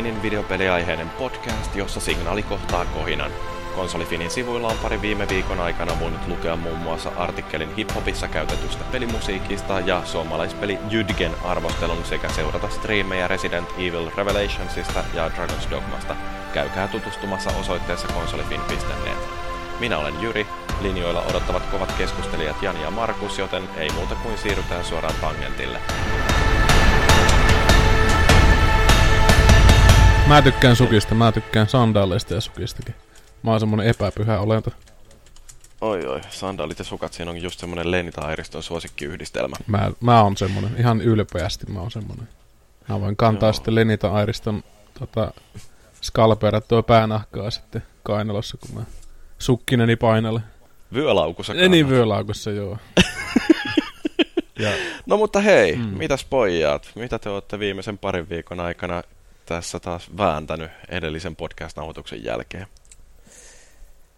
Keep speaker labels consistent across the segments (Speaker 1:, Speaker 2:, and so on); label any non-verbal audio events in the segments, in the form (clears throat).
Speaker 1: Konsolifinin videopeliaiheinen podcast, jossa signaali kohtaa kohinan. Konsolifinin sivuilla on pari viime viikon aikana voinut lukea muun muassa artikkelin hiphopissa käytetystä pelimusiikista ja suomalaispeli Jydgen arvostelun sekä seurata striimejä Resident Evil Revelationsista ja Dragon's Dogmasta. Käykää tutustumassa osoitteessa konsolifin.net. Minä olen Jyri, linjoilla odottavat kovat keskustelijat Jani ja Markus, joten ei muuta kuin siirrytään suoraan tangentille.
Speaker 2: Mä tykkään sukista, mä tykkään sandaaleista ja sukistakin. Mä oon semmonen epäpyhä olento.
Speaker 1: Oi oi, sandaalit ja sukat, siinä on just semmonen Lenita Airiston suosikkiyhdistelmä.
Speaker 2: Mä, mä oon semmonen, ihan ylpeästi mä oon semmonen. Mä voin kantaa Joo. sitten Lenita Airiston tota, skalpeerattua päänahkaa sitten kainalossa, kun mä sukkineni painalle.
Speaker 1: Vyölaukussa
Speaker 2: Ei niin, vyölaukussa, joo. (laughs)
Speaker 1: ja, no mutta hei, mm. mitäs pojat? Mitä te olette viimeisen parin viikon aikana tässä taas vääntänyt edellisen podcast-nauhoituksen jälkeen?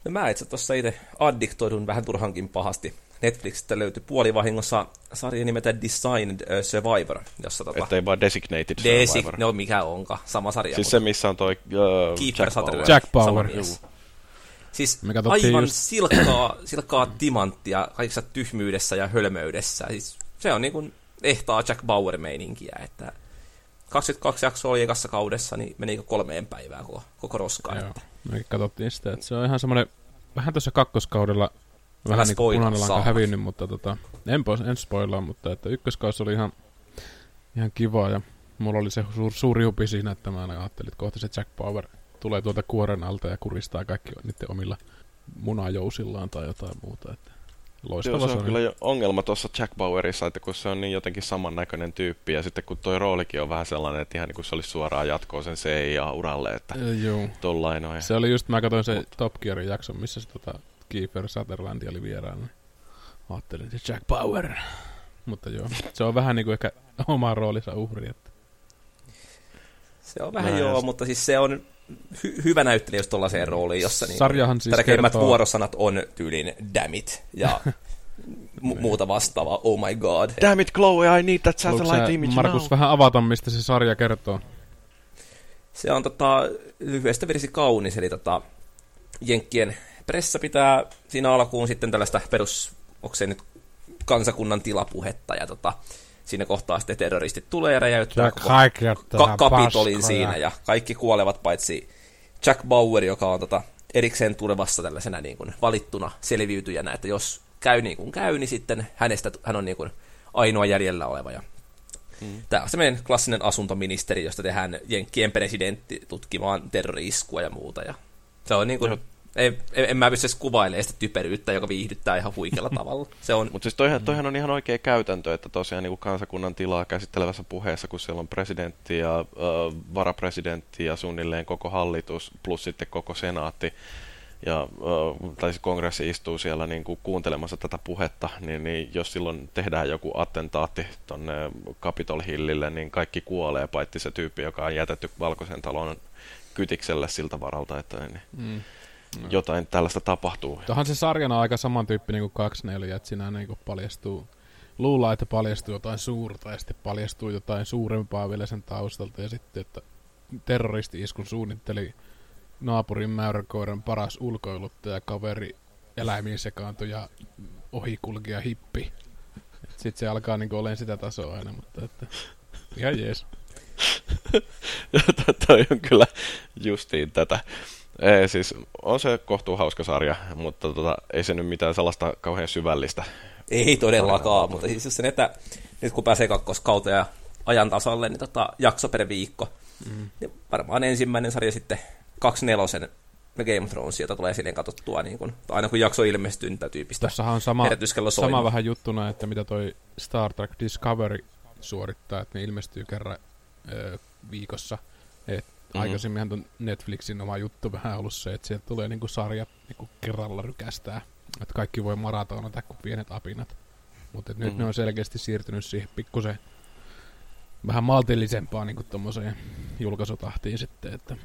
Speaker 3: No mä itse tuossa itse addiktoidun vähän turhankin pahasti. Netflixistä löytyi puolivahingossa sarja nimeltä Designed Survivor, jossa tota...
Speaker 1: Ettei vaan Designated Survivor.
Speaker 3: Desig... No mikä onka, sama sarja.
Speaker 1: Siis mutta... se, missä on toi uh,
Speaker 3: Keeper
Speaker 1: Jack Power.
Speaker 2: Jack Power.
Speaker 3: Siis aivan just... silkkaa, (clears throat) silkkaa timanttia kaikissa tyhmyydessä ja hölmöydessä. Siis se on niin kuin ehtaa Jack Bauer-meininkiä, että 22 jaksoa oli ekassa kaudessa, niin meni kolmeen päivään koko, koko roskaan. Joo.
Speaker 2: Me katsottiin sitä, että se on ihan semmoinen, vähän tuossa kakkoskaudella vähän niin kuin punainen lanka hävinnyt, mutta tota, en, pois, en spoilaa, mutta että ykköskausi oli ihan, ihan kiva ja mulla oli se suur, suuri hupi siinä, että mä ajattelin, että kohta se Jack Power tulee tuolta kuoren alta ja kuristaa kaikki niiden omilla munajousillaan tai jotain muuta. Että
Speaker 1: Loistava Joo, se on kyllä jo ongelma tuossa Jack Bauerissa, että kun se on niin jotenkin samannäköinen tyyppi, ja sitten kun toi roolikin on vähän sellainen, että ihan niin kuin se olisi suoraan jatkoa sen CIA-uralle, että
Speaker 2: Joo.
Speaker 1: tollain.
Speaker 2: Se oli just, mä katsoin se Mut. Top Gearin jakson, missä se tota, Kiefer Sutherland oli vieraana. Ajattelin, että Jack Bauer. Mutta joo, se on vähän niin kuin ehkä oma roolinsa uhri. Että.
Speaker 3: Se on vähän Näin joo, mutta siis se on hy- hyvä näyttelijä just tollaiseen rooliin, jossa niin
Speaker 2: Sarjahan siis
Speaker 3: tärkeimmät kertoo... vuorosanat on tyylin damn it ja (laughs) mu- muuta vastaavaa, oh my god.
Speaker 1: Damn it, Chloe, I need that satellite image
Speaker 2: Markus,
Speaker 1: now.
Speaker 2: vähän avata, mistä se sarja kertoo.
Speaker 3: Se on tota, lyhyestä virsi kaunis, eli tota, Jenkkien pressa pitää siinä alkuun sitten tällaista perus, onko se nyt kansakunnan tilapuhetta, ja tota, siinä kohtaa sitten terroristit tulee ja räjäyttää
Speaker 2: koko ka-
Speaker 3: kapitolin
Speaker 2: paskoja.
Speaker 3: siinä ja kaikki kuolevat paitsi Jack Bauer, joka on tota erikseen tulevassa tällaisena niin kuin valittuna selviytyjänä, että jos käy niin kuin käy, niin sitten hänestä hän on niin kuin ainoa jäljellä oleva. Ja hmm. Tämä on se meidän klassinen asuntoministeri, josta tehdään Jenkkien presidentti tutkimaan terrori-iskua ja muuta. Ja se on niin kuin ei, en, en mä pysty kuvailemaan sitä typeryyttä, joka viihdyttää ihan huikealla (laughs) tavalla. Se on...
Speaker 1: Mutta siis toihan, toihan on ihan oikea käytäntö, että tosiaan niin kansakunnan tilaa käsittelevässä puheessa, kun siellä on presidentti ja äh, varapresidentti ja suunnilleen koko hallitus plus sitten koko senaatti, ja, äh, tai siis kongressi istuu siellä niin kuin kuuntelemassa tätä puhetta, niin, niin jos silloin tehdään joku attentaatti tuonne Capitol Hillille, niin kaikki kuolee, paitsi se tyyppi, joka on jätetty Valkoisen talon kytikselle siltä varalta, että niin, mm no. jotain tällaista tapahtuu.
Speaker 2: Tuohan se sarjana aika samantyyppinen kuin 24, että siinä niin kuin paljastuu, luullaan, että paljastuu jotain suurta ja sitten paljastuu jotain suurempaa vielä sen taustalta ja sitten, että terroristi-iskun suunnitteli naapurin mäyräkoiran paras ulkoiluttaja, kaveri, eläimiin sekaantui ja ohikulkija hippi. Sitten se alkaa niin olemaan sitä tasoa aina, mutta että, ihan jees. (laughs)
Speaker 1: Toi on kyllä justiin tätä. Ei, siis on se kohtuu hauska sarja, mutta tota, ei se nyt mitään sellaista kauhean syvällistä.
Speaker 3: Ei todellakaan, mutta siis sen, että nyt kun pääsee kakkoskauteen ja ajan tasalle, niin tota, jakso per viikko. Mm. Ja varmaan ensimmäinen sarja sitten kaksi nelosen Game of Thrones, jota tulee silleen katsottua, niin kun, aina kun jakso ilmestyy, niin tyypistä
Speaker 2: Tossahan on sama, sama vähän juttuna, että mitä toi Star Trek Discovery suorittaa, että ne ilmestyy kerran ö, viikossa. Et Mm-hmm. Aikaisemminhan on Netflixin oma juttu vähän ollut se, että sieltä tulee niinku sarjat niinku kerralla rykästää. Että kaikki voi maratonata kuin pienet apinat. Mutta mm-hmm. nyt ne on selkeästi siirtynyt siihen pikkusen vähän maltillisempaan niin tuommoiseen julkaisutahtiin sitten. Että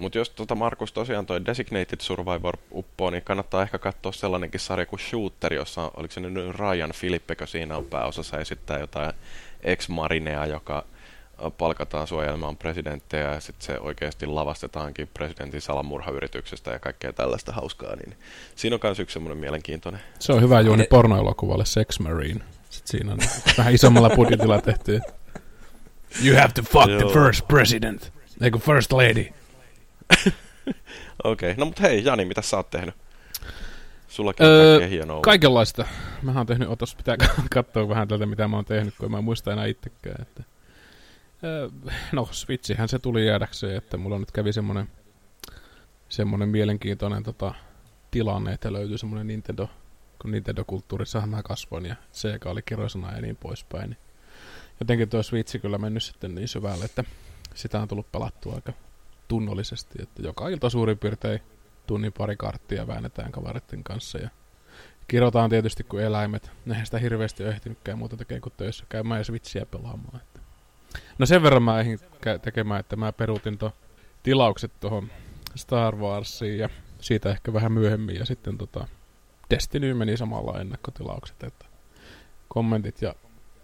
Speaker 1: mutta jos tota Markus tosiaan toi Designated Survivor uppoo, niin kannattaa ehkä katsoa sellainenkin sarja kuin Shooter, jossa oliko se nyt Ryan Filippekö siinä on pääosassa esittää jotain ex-marinea, joka palkataan suojelemaan presidenttejä ja sitten se oikeasti lavastetaankin presidentin salamurhayrityksestä ja kaikkea tällaista hauskaa, niin siinä on myös yksi semmoinen mielenkiintoinen.
Speaker 2: Se on hyvä juoni pornoelokuvalle Sex Marine. Sitten siinä on vähän isommalla budjetilla tehty. You have to fuck the first president. Eikö first lady. (laughs)
Speaker 1: Okei, okay. no mutta hei Jani, mitä sä oot tehnyt? Sullakin on öö, hienoa.
Speaker 2: Kaikenlaista. Mä oon tehnyt, otos pitää (laughs) katsoa vähän tältä, mitä mä oon tehnyt, kun mä muista enää itsekään. Että. No, Switchihän se tuli jäädäkseen, että mulla nyt kävi semmonen, semmonen mielenkiintoinen tota, tilanne, että löytyi semmonen Nintendo, kun Nintendo-kulttuurissahan mä kasvoin ja Sega oli kirosana ja niin poispäin. Niin jotenkin tuo Switchi kyllä mennyt sitten niin syvälle, että sitä on tullut pelattua aika tunnollisesti, että joka ilta suurin piirtein tunnin pari karttia väännetään kavereiden kanssa ja kirotaan tietysti kuin eläimet. Eihän sitä hirveästi ole ehtinytkään muuta tekemään kuin töissä käymään ja Switchiä pelaamaan. Että. No sen verran mä ehdin tekemään, että mä peruutin to tilaukset tuohon Star Warsiin ja siitä ehkä vähän myöhemmin ja sitten tota Destiny meni samalla ennakkotilaukset, että kommentit ja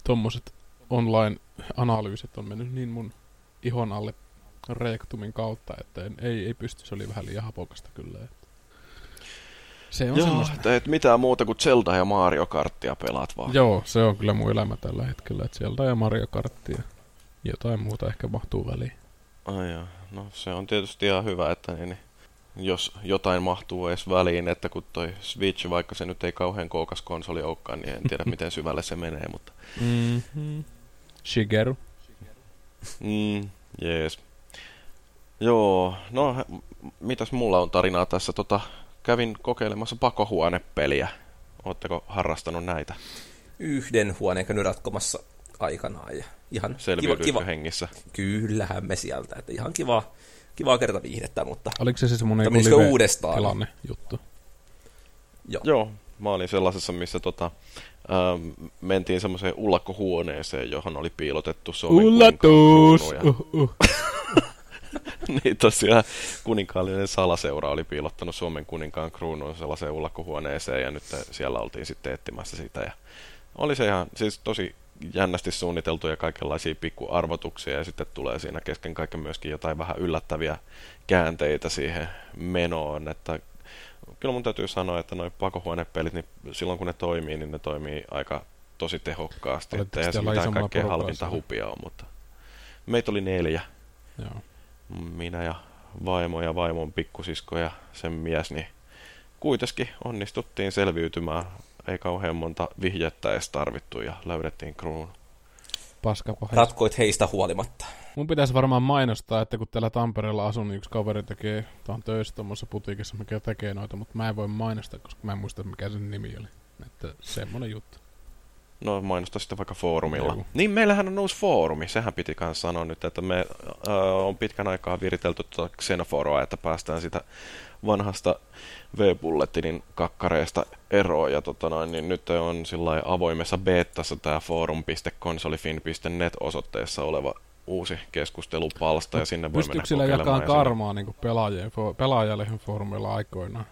Speaker 2: tommoset online-analyysit on mennyt niin mun ihon alle Reaktumin kautta, että en, ei, ei pysty, se oli vähän liian hapokasta kyllä. Että.
Speaker 1: Se on Joo, semmoista. teet mitään muuta kuin Zelda ja Mario Karttia pelaat vaan.
Speaker 2: Joo, se on kyllä mun elämä tällä hetkellä, että Zelda ja Mario Karttia. Jotain muuta ehkä mahtuu väliin.
Speaker 1: Ai joo. no se on tietysti ihan hyvä, että niin, niin, jos jotain mahtuu edes väliin, että kun toi Switch, vaikka se nyt ei kauhean kookas konsoli olekaan, niin en tiedä (laughs) miten syvälle se menee, mutta...
Speaker 2: Mm-hmm. Shigeru.
Speaker 1: Mm, jees. Joo, no mitäs mulla on tarinaa tässä? Tota, kävin kokeilemassa pakohuonepeliä. Oletteko harrastanut näitä?
Speaker 3: Yhden huoneen käynyt ratkomassa aikanaan. Ja ihan kiva, kiva.
Speaker 1: hengissä?
Speaker 3: Kyllähän me sieltä. Että ihan kiva, kiva kerta viihdettä, mutta...
Speaker 2: Oliko se se semmoinen live uudestaan? tilanne juttu?
Speaker 1: Joo. Joo, mä olin sellaisessa, missä tota, ähm, mentiin semmoiseen ullakkohuoneeseen, johon oli piilotettu Suomen
Speaker 2: Ullatus! Uh, uh. (laughs)
Speaker 1: niin tosiaan kuninkaallinen salaseura oli piilottanut Suomen kuninkaan kruunun sellaiseen ullakkohuoneeseen ja nyt siellä oltiin sitten etsimässä sitä. Ja oli se ihan siis tosi jännästi suunniteltu ja kaikenlaisia pikkuarvotuksia ja sitten tulee siinä kesken kaiken myöskin jotain vähän yllättäviä käänteitä siihen menoon, että kyllä mun täytyy sanoa, että noin pakohuonepelit, niin silloin kun ne toimii, niin ne toimii aika tosi tehokkaasti, että eihän se mitään kaikkein halvinta hupia ole, mutta meitä oli neljä.
Speaker 2: Joo
Speaker 1: minä ja vaimo ja vaimon pikkusisko ja sen mies, niin kuitenkin onnistuttiin selviytymään. Ei kauhean monta vihjettä edes tarvittu ja löydettiin kruunu.
Speaker 2: Paska
Speaker 3: Ratkoit heistä huolimatta.
Speaker 2: Mun pitäisi varmaan mainostaa, että kun täällä Tampereella asun, niin yksi kaveri tekee, on töissä tuommoisessa putiikissa, mikä tekee noita, mutta mä en voi mainostaa, koska mä en muista, mikä sen nimi oli. Että semmonen juttu.
Speaker 1: No mainosta sitten vaikka foorumilla. Joo. Niin meillähän on uusi foorumi, sehän piti myös sanoa nyt, että me äh, on pitkän aikaa viritelty tuota Xenoforoa, että päästään sitä vanhasta V-bulletinin kakkareesta eroon, ja tota noin, niin nyt on sillä avoimessa beettassa tämä forum.konsolifin.net osoitteessa oleva uusi keskustelupalsta, ja sinne voi mennä
Speaker 2: sillä jakaa karmaa niin pelaajien, pelaajalle foorumilla aikoinaan?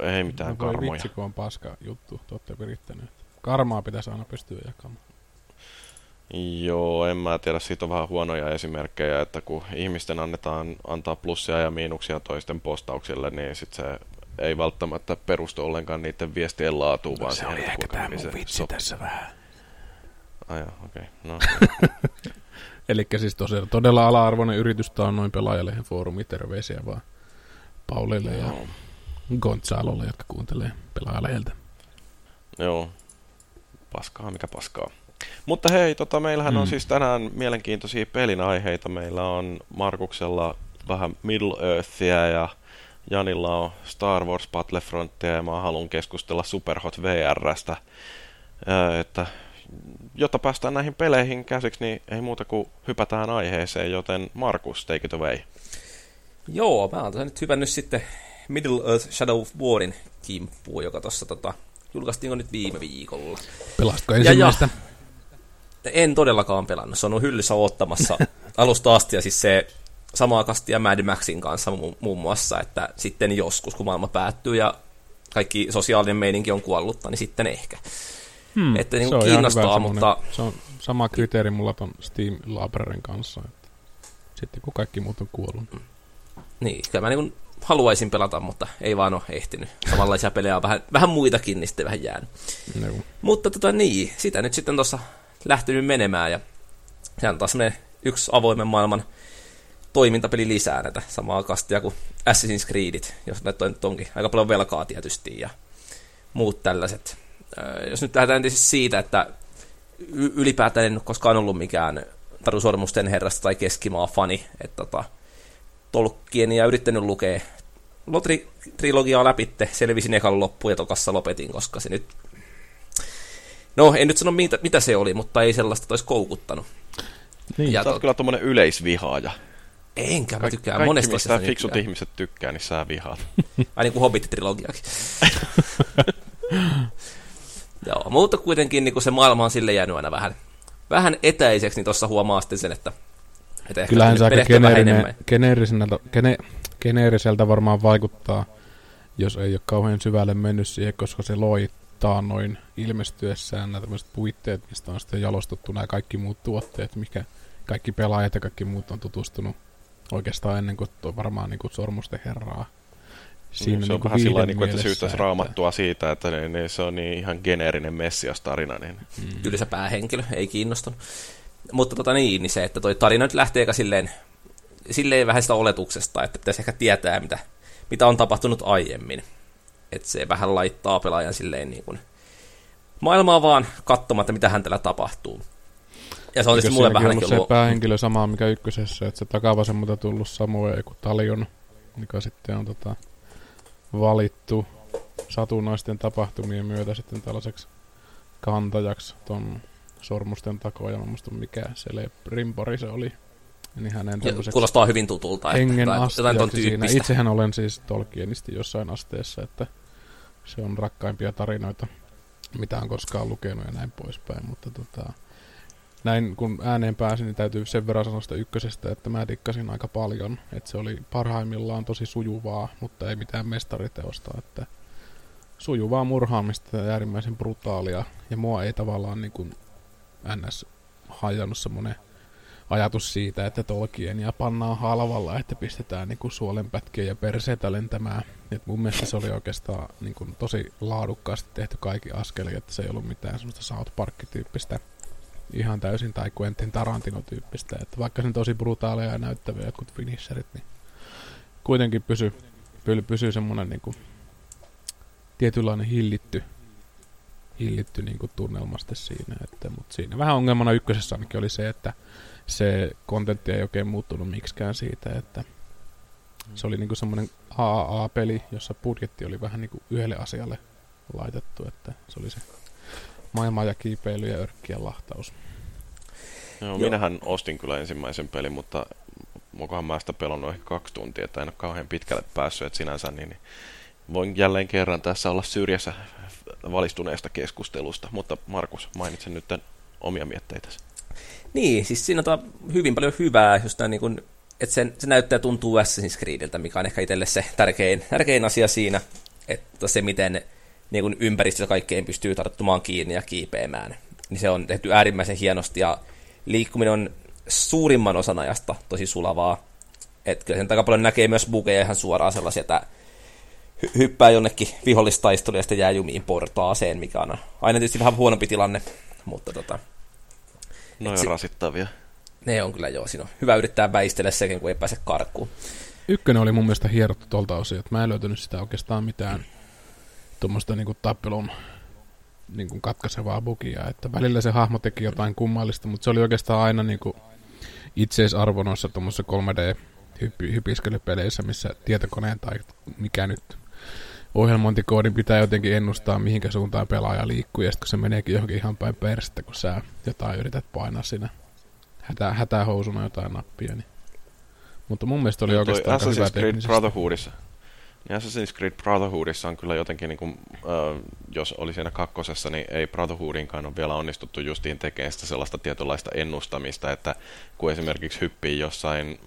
Speaker 1: Ei mitään no, karmoja.
Speaker 2: Vitsi, kun on paska juttu, te olette virittäneet. Karmaa pitäisi aina pystyä jakamaan.
Speaker 1: Joo, en mä tiedä, siitä on vähän huonoja esimerkkejä, että kun ihmisten annetaan antaa plussia ja miinuksia toisten postauksille, niin sit se ei välttämättä perustu ollenkaan niiden viestien laatuun,
Speaker 2: no,
Speaker 1: vaan
Speaker 2: se siihen, että kuinka hyvin se vitsi sopii. tässä vähän.
Speaker 1: Ai okei. Okay. No. (laughs)
Speaker 2: Eli siis tosiaan todella ala-arvoinen yritys, tämä on noin pelaajalehen foorumi, terveisiä vaan Paulille no. ja Gonzalolle, jotka kuuntelee pelaajaleheltä.
Speaker 1: Joo, paskaa, mikä paskaa. Mutta hei, tota, meillähän mm. on siis tänään mielenkiintoisia pelin aiheita. Meillä on Markuksella vähän Middle Earthia ja Janilla on Star Wars Battlefrontia ja mä haluan keskustella Superhot VRstä. Että jotta päästään näihin peleihin käsiksi, niin ei muuta kuin hypätään aiheeseen, joten Markus, take it away.
Speaker 3: Joo, mä oon nyt hypännyt sitten Middle Earth Shadow of Warin kimppuun, joka tuossa tota, julkaistiinko nyt viime viikolla.
Speaker 2: Pelastiko ensimmäistä?
Speaker 3: Ja, ja, en todellakaan pelannut. Se on hyllyssä ottamassa (laughs) alusta asti ja siis se samaa kastia Mad Maxin kanssa mu- muun muassa, että sitten joskus kun maailma päättyy ja kaikki sosiaalinen meininki on kuollutta, niin sitten ehkä. Hmm, että niin kuin kiinnostaa, mutta...
Speaker 2: Se on sama kriteeri mulla ton Steam Libraryn kanssa. Että sitten kun kaikki muut on kuollut.
Speaker 3: Niin, kyllä mä niin haluaisin pelata, mutta ei vaan ole ehtinyt. Samanlaisia pelejä on vähän, vähän muitakin, niin sitten vähän jäänyt. No. Mutta tota niin, sitä nyt sitten tuossa lähtenyt menemään ja se on taas yksi avoimen maailman toimintapeli lisää näitä samaa kastia kuin Assassin's Creedit, jos näitä nyt onkin aika paljon velkaa tietysti ja muut tällaiset. Jos nyt lähdetään siis siitä, että ylipäätään en ole koskaan ollut mikään Taru Sormusten herrasta tai keskimaa fani, että tota, Tolkienia yrittänyt lukea Lotri-trilogiaa läpitte, selvisin ekan loppuun ja tokassa lopetin, koska se nyt... No, en nyt sano mitä, mitä se oli, mutta ei sellaista olisi koukuttanut.
Speaker 1: Niin, ja sä oot kyllä tommonen yleisvihaaja.
Speaker 3: Enkä, mä tykkään Kaik- monesta
Speaker 1: asiasta. Kaikki fiksut ihmiset tykkää, niin sä vihaat.
Speaker 3: Ai niin kuin Hobbit-trilogiakin. (laughs) Joo, mutta kuitenkin niin se maailma on sille jäänyt aina vähän, vähän etäiseksi, niin tuossa huomaa sitten sen, että,
Speaker 2: että ehkä Kyllähän se aika geneerinen, geneeriseltä, gene, geneeriseltä varmaan vaikuttaa, jos ei ole kauhean syvälle mennyt siihen, koska se loittaa noin ilmestyessään nämä tämmöiset puitteet, mistä on sitten jalostettu nämä kaikki muut tuotteet, mikä kaikki pelaajat ja kaikki muut on tutustunut oikeastaan ennen kuin varmaan niin kuin Sormusten herraa
Speaker 1: Siinä niin, se on niin vähän sillä niin kuin, että syyttäisi raamattua siitä, että niin, niin, se on niin ihan geneerinen messias-tarina. Niin.
Speaker 3: Mm. Kyllä se päähenkilö, ei kiinnostunut. Mutta tota niin, niin se, että toi tarina nyt lähtee eikä silleen, silleen vähän sitä oletuksesta, että pitäisi ehkä tietää, mitä, mitä on tapahtunut aiemmin. Että se vähän laittaa pelaajan silleen niin kuin maailmaa vaan katsomaan, että mitä hänellä tapahtuu.
Speaker 2: Ja se on tietysti mulle vähän ollut se luo... päähenkilö sama, mikä ykkösessä, että se takavasemmalta tullut Samuel kuin Talion, mikä sitten on tota, valittu satunnaisten tapahtumien myötä sitten tällaiseksi kantajaksi ton sormusten takoja. Mä muistan mikä se Rimpori se oli. Niin hänen
Speaker 3: Kuulostaa hyvin tutulta.
Speaker 2: Hengen että, siinä. Itsehän olen siis Tolkienisti jossain asteessa, että se on rakkaimpia tarinoita, mitä on koskaan lukenut ja näin poispäin. Mutta tota, näin kun ääneen pääsin, niin täytyy sen verran sanoa sitä ykkösestä, että mä dikkasin aika paljon. Että se oli parhaimmillaan tosi sujuvaa, mutta ei mitään mestariteosta. Että sujuvaa murhaamista ja äärimmäisen brutaalia. Ja mua ei tavallaan niin kuin ns. hajannut semmonen ajatus siitä, että tolkien ja pannaan halvalla, että pistetään niin suolenpätkiä ja perseitä lentämään. Et mun mielestä se oli oikeastaan niin kuin tosi laadukkaasti tehty kaikki askeli, että se ei ollut mitään semmoista South Park-tyyppistä ihan täysin tai Quentin Tarantino-tyyppistä. Että vaikka se on tosi brutaaleja ja näyttäviä jotkut finisherit, niin kuitenkin pysyy py, pysy semmoinen niin kuin, tietynlainen hillitty, hillitty niin kuin tunnelma siinä. Että, mutta siinä vähän ongelmana ykkösessä ainakin oli se, että se kontentti ei oikein muuttunut miksikään siitä, että se oli niin kuin semmoinen AAA-peli, jossa budjetti oli vähän niin kuin yhdelle asialle laitettu, että se oli se maailma ja kiipeily ja örkkien lahtaus.
Speaker 1: Joo, Joo. minähän ostin kyllä ensimmäisen pelin, mutta mukaan mä sitä pelannut ehkä kaksi tuntia, että en ole kauhean pitkälle päässyt, että sinänsä niin, niin voin jälleen kerran tässä olla syrjässä valistuneesta keskustelusta, mutta Markus, mainitsen nyt tämän omia mietteitä.
Speaker 3: Niin, siis siinä on hyvin paljon hyvää, just niin kuin, että se, se näyttää tuntuu Assassin's Creediltä, mikä on ehkä itselle se tärkein, tärkein asia siinä, että se miten niin kuin ympäristössä kaikkeen pystyy tarttumaan kiinni ja kiipeämään. Niin se on tehty äärimmäisen hienosti ja liikkuminen on suurimman osan ajasta tosi sulavaa. Että kyllä sen aika paljon näkee myös bugeja ihan suoraan sellaisia, että hy- hyppää jonnekin vihollistaisteluun ja sitten jää jumiin portaaseen, mikä on aina tietysti vähän huonompi tilanne, mutta tota...
Speaker 1: No on si- rasittavia.
Speaker 3: Ne on kyllä joo, siinä on hyvä yrittää väistellä sekin, kun ei pääse karkuun.
Speaker 2: Ykkönen oli mun mielestä hierottu tuolta osin, että mä en löytänyt sitä oikeastaan mitään tuommoista niinku tappelun niinku katkaisevaa bugia, että välillä se hahmo teki jotain kummallista, mutta se oli oikeastaan aina niinku itseisarvo noissa tuommoisissa 3D hypiskelypeleissä, missä tietokoneen tai mikä nyt ohjelmointikoodin pitää jotenkin ennustaa, mihinkä suuntaan pelaaja liikkuu, ja sitten kun se meneekin johonkin ihan päin perstä, kun sä jotain yrität painaa siinä hätä, hätähousuna jotain nappia. Niin. Mutta mun mielestä oli no, oikeastaan
Speaker 1: hyvä Creed Brotherhoodissa Niin Assassin's Creed Brotherhoodissa on kyllä jotenkin, niin kuin, äh, jos oli siinä kakkosessa, niin ei Brotherhoodinkaan ole vielä onnistuttu justiin tekemään sitä sellaista tietynlaista ennustamista, että kun esimerkiksi hyppii jossain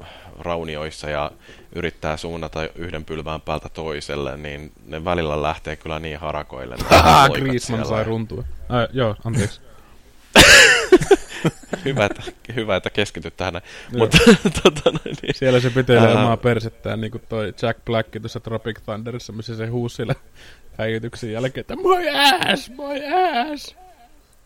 Speaker 1: äh, raunioissa ja yrittää suunnata yhden pylvään päältä toiselle, niin ne välillä lähtee kyllä niin harakoille.
Speaker 2: Griezmann sai runtua. Äh, joo, anteeksi. (laughs) (laughs)
Speaker 1: hyvä, että, hyvä, että keskityt tähän. Mutta, (laughs) tota,
Speaker 2: niin, Siellä se pitelee ää... omaa persettään, niin kuin toi Jack Black tuossa Tropic Thunderissa, missä se huusi sille häikytyksen jälkeen, että my ass, my ass.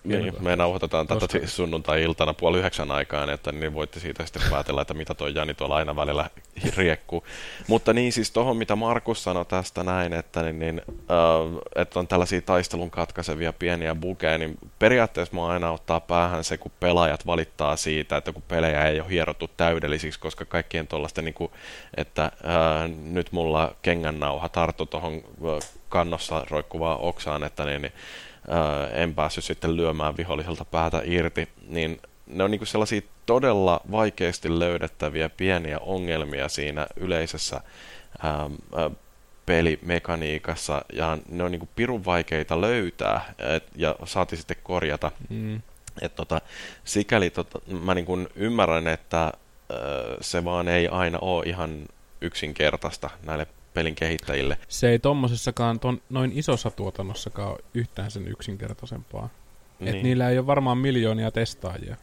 Speaker 1: Niin, me nauhoitetaan tätä Koska... sunnuntai-iltana puoli yhdeksän aikaan, että niin voitte siitä sitten päätellä, että mitä toi Jani tuolla aina välillä riekkuu. Mutta niin siis tuohon, mitä Markus sanoi tästä näin, että, niin, niin, äh, että on tällaisia taistelun katkaisevia pieniä bukeja, niin periaatteessa mä aina ottaa päähän se, kun pelaajat valittaa siitä, että kun pelejä ei ole hierottu täydellisiksi, koska kaikkien tuollaisten, niin kuin, että äh, nyt mulla kengännauha tarttu tuohon äh, kannossa roikkuvaan oksaan, että niin, niin en päässyt sitten lyömään viholliselta päätä irti, niin ne on niin sellaisia todella vaikeasti löydettäviä pieniä ongelmia siinä yleisessä ää, ää, pelimekaniikassa, ja ne on niin kuin pirun vaikeita löytää et, ja saati sitten korjata. Mm. Et tota, sikäli tota, mä niin kuin ymmärrän, että ää, se vaan ei aina ole ihan yksinkertaista näille pelin kehittäjille.
Speaker 2: Se ei tommosessakaan, ton, noin isossa tuotannossakaan ole yhtään sen yksinkertaisempaa. Niin. Et niillä ei ole varmaan miljoonia testaajia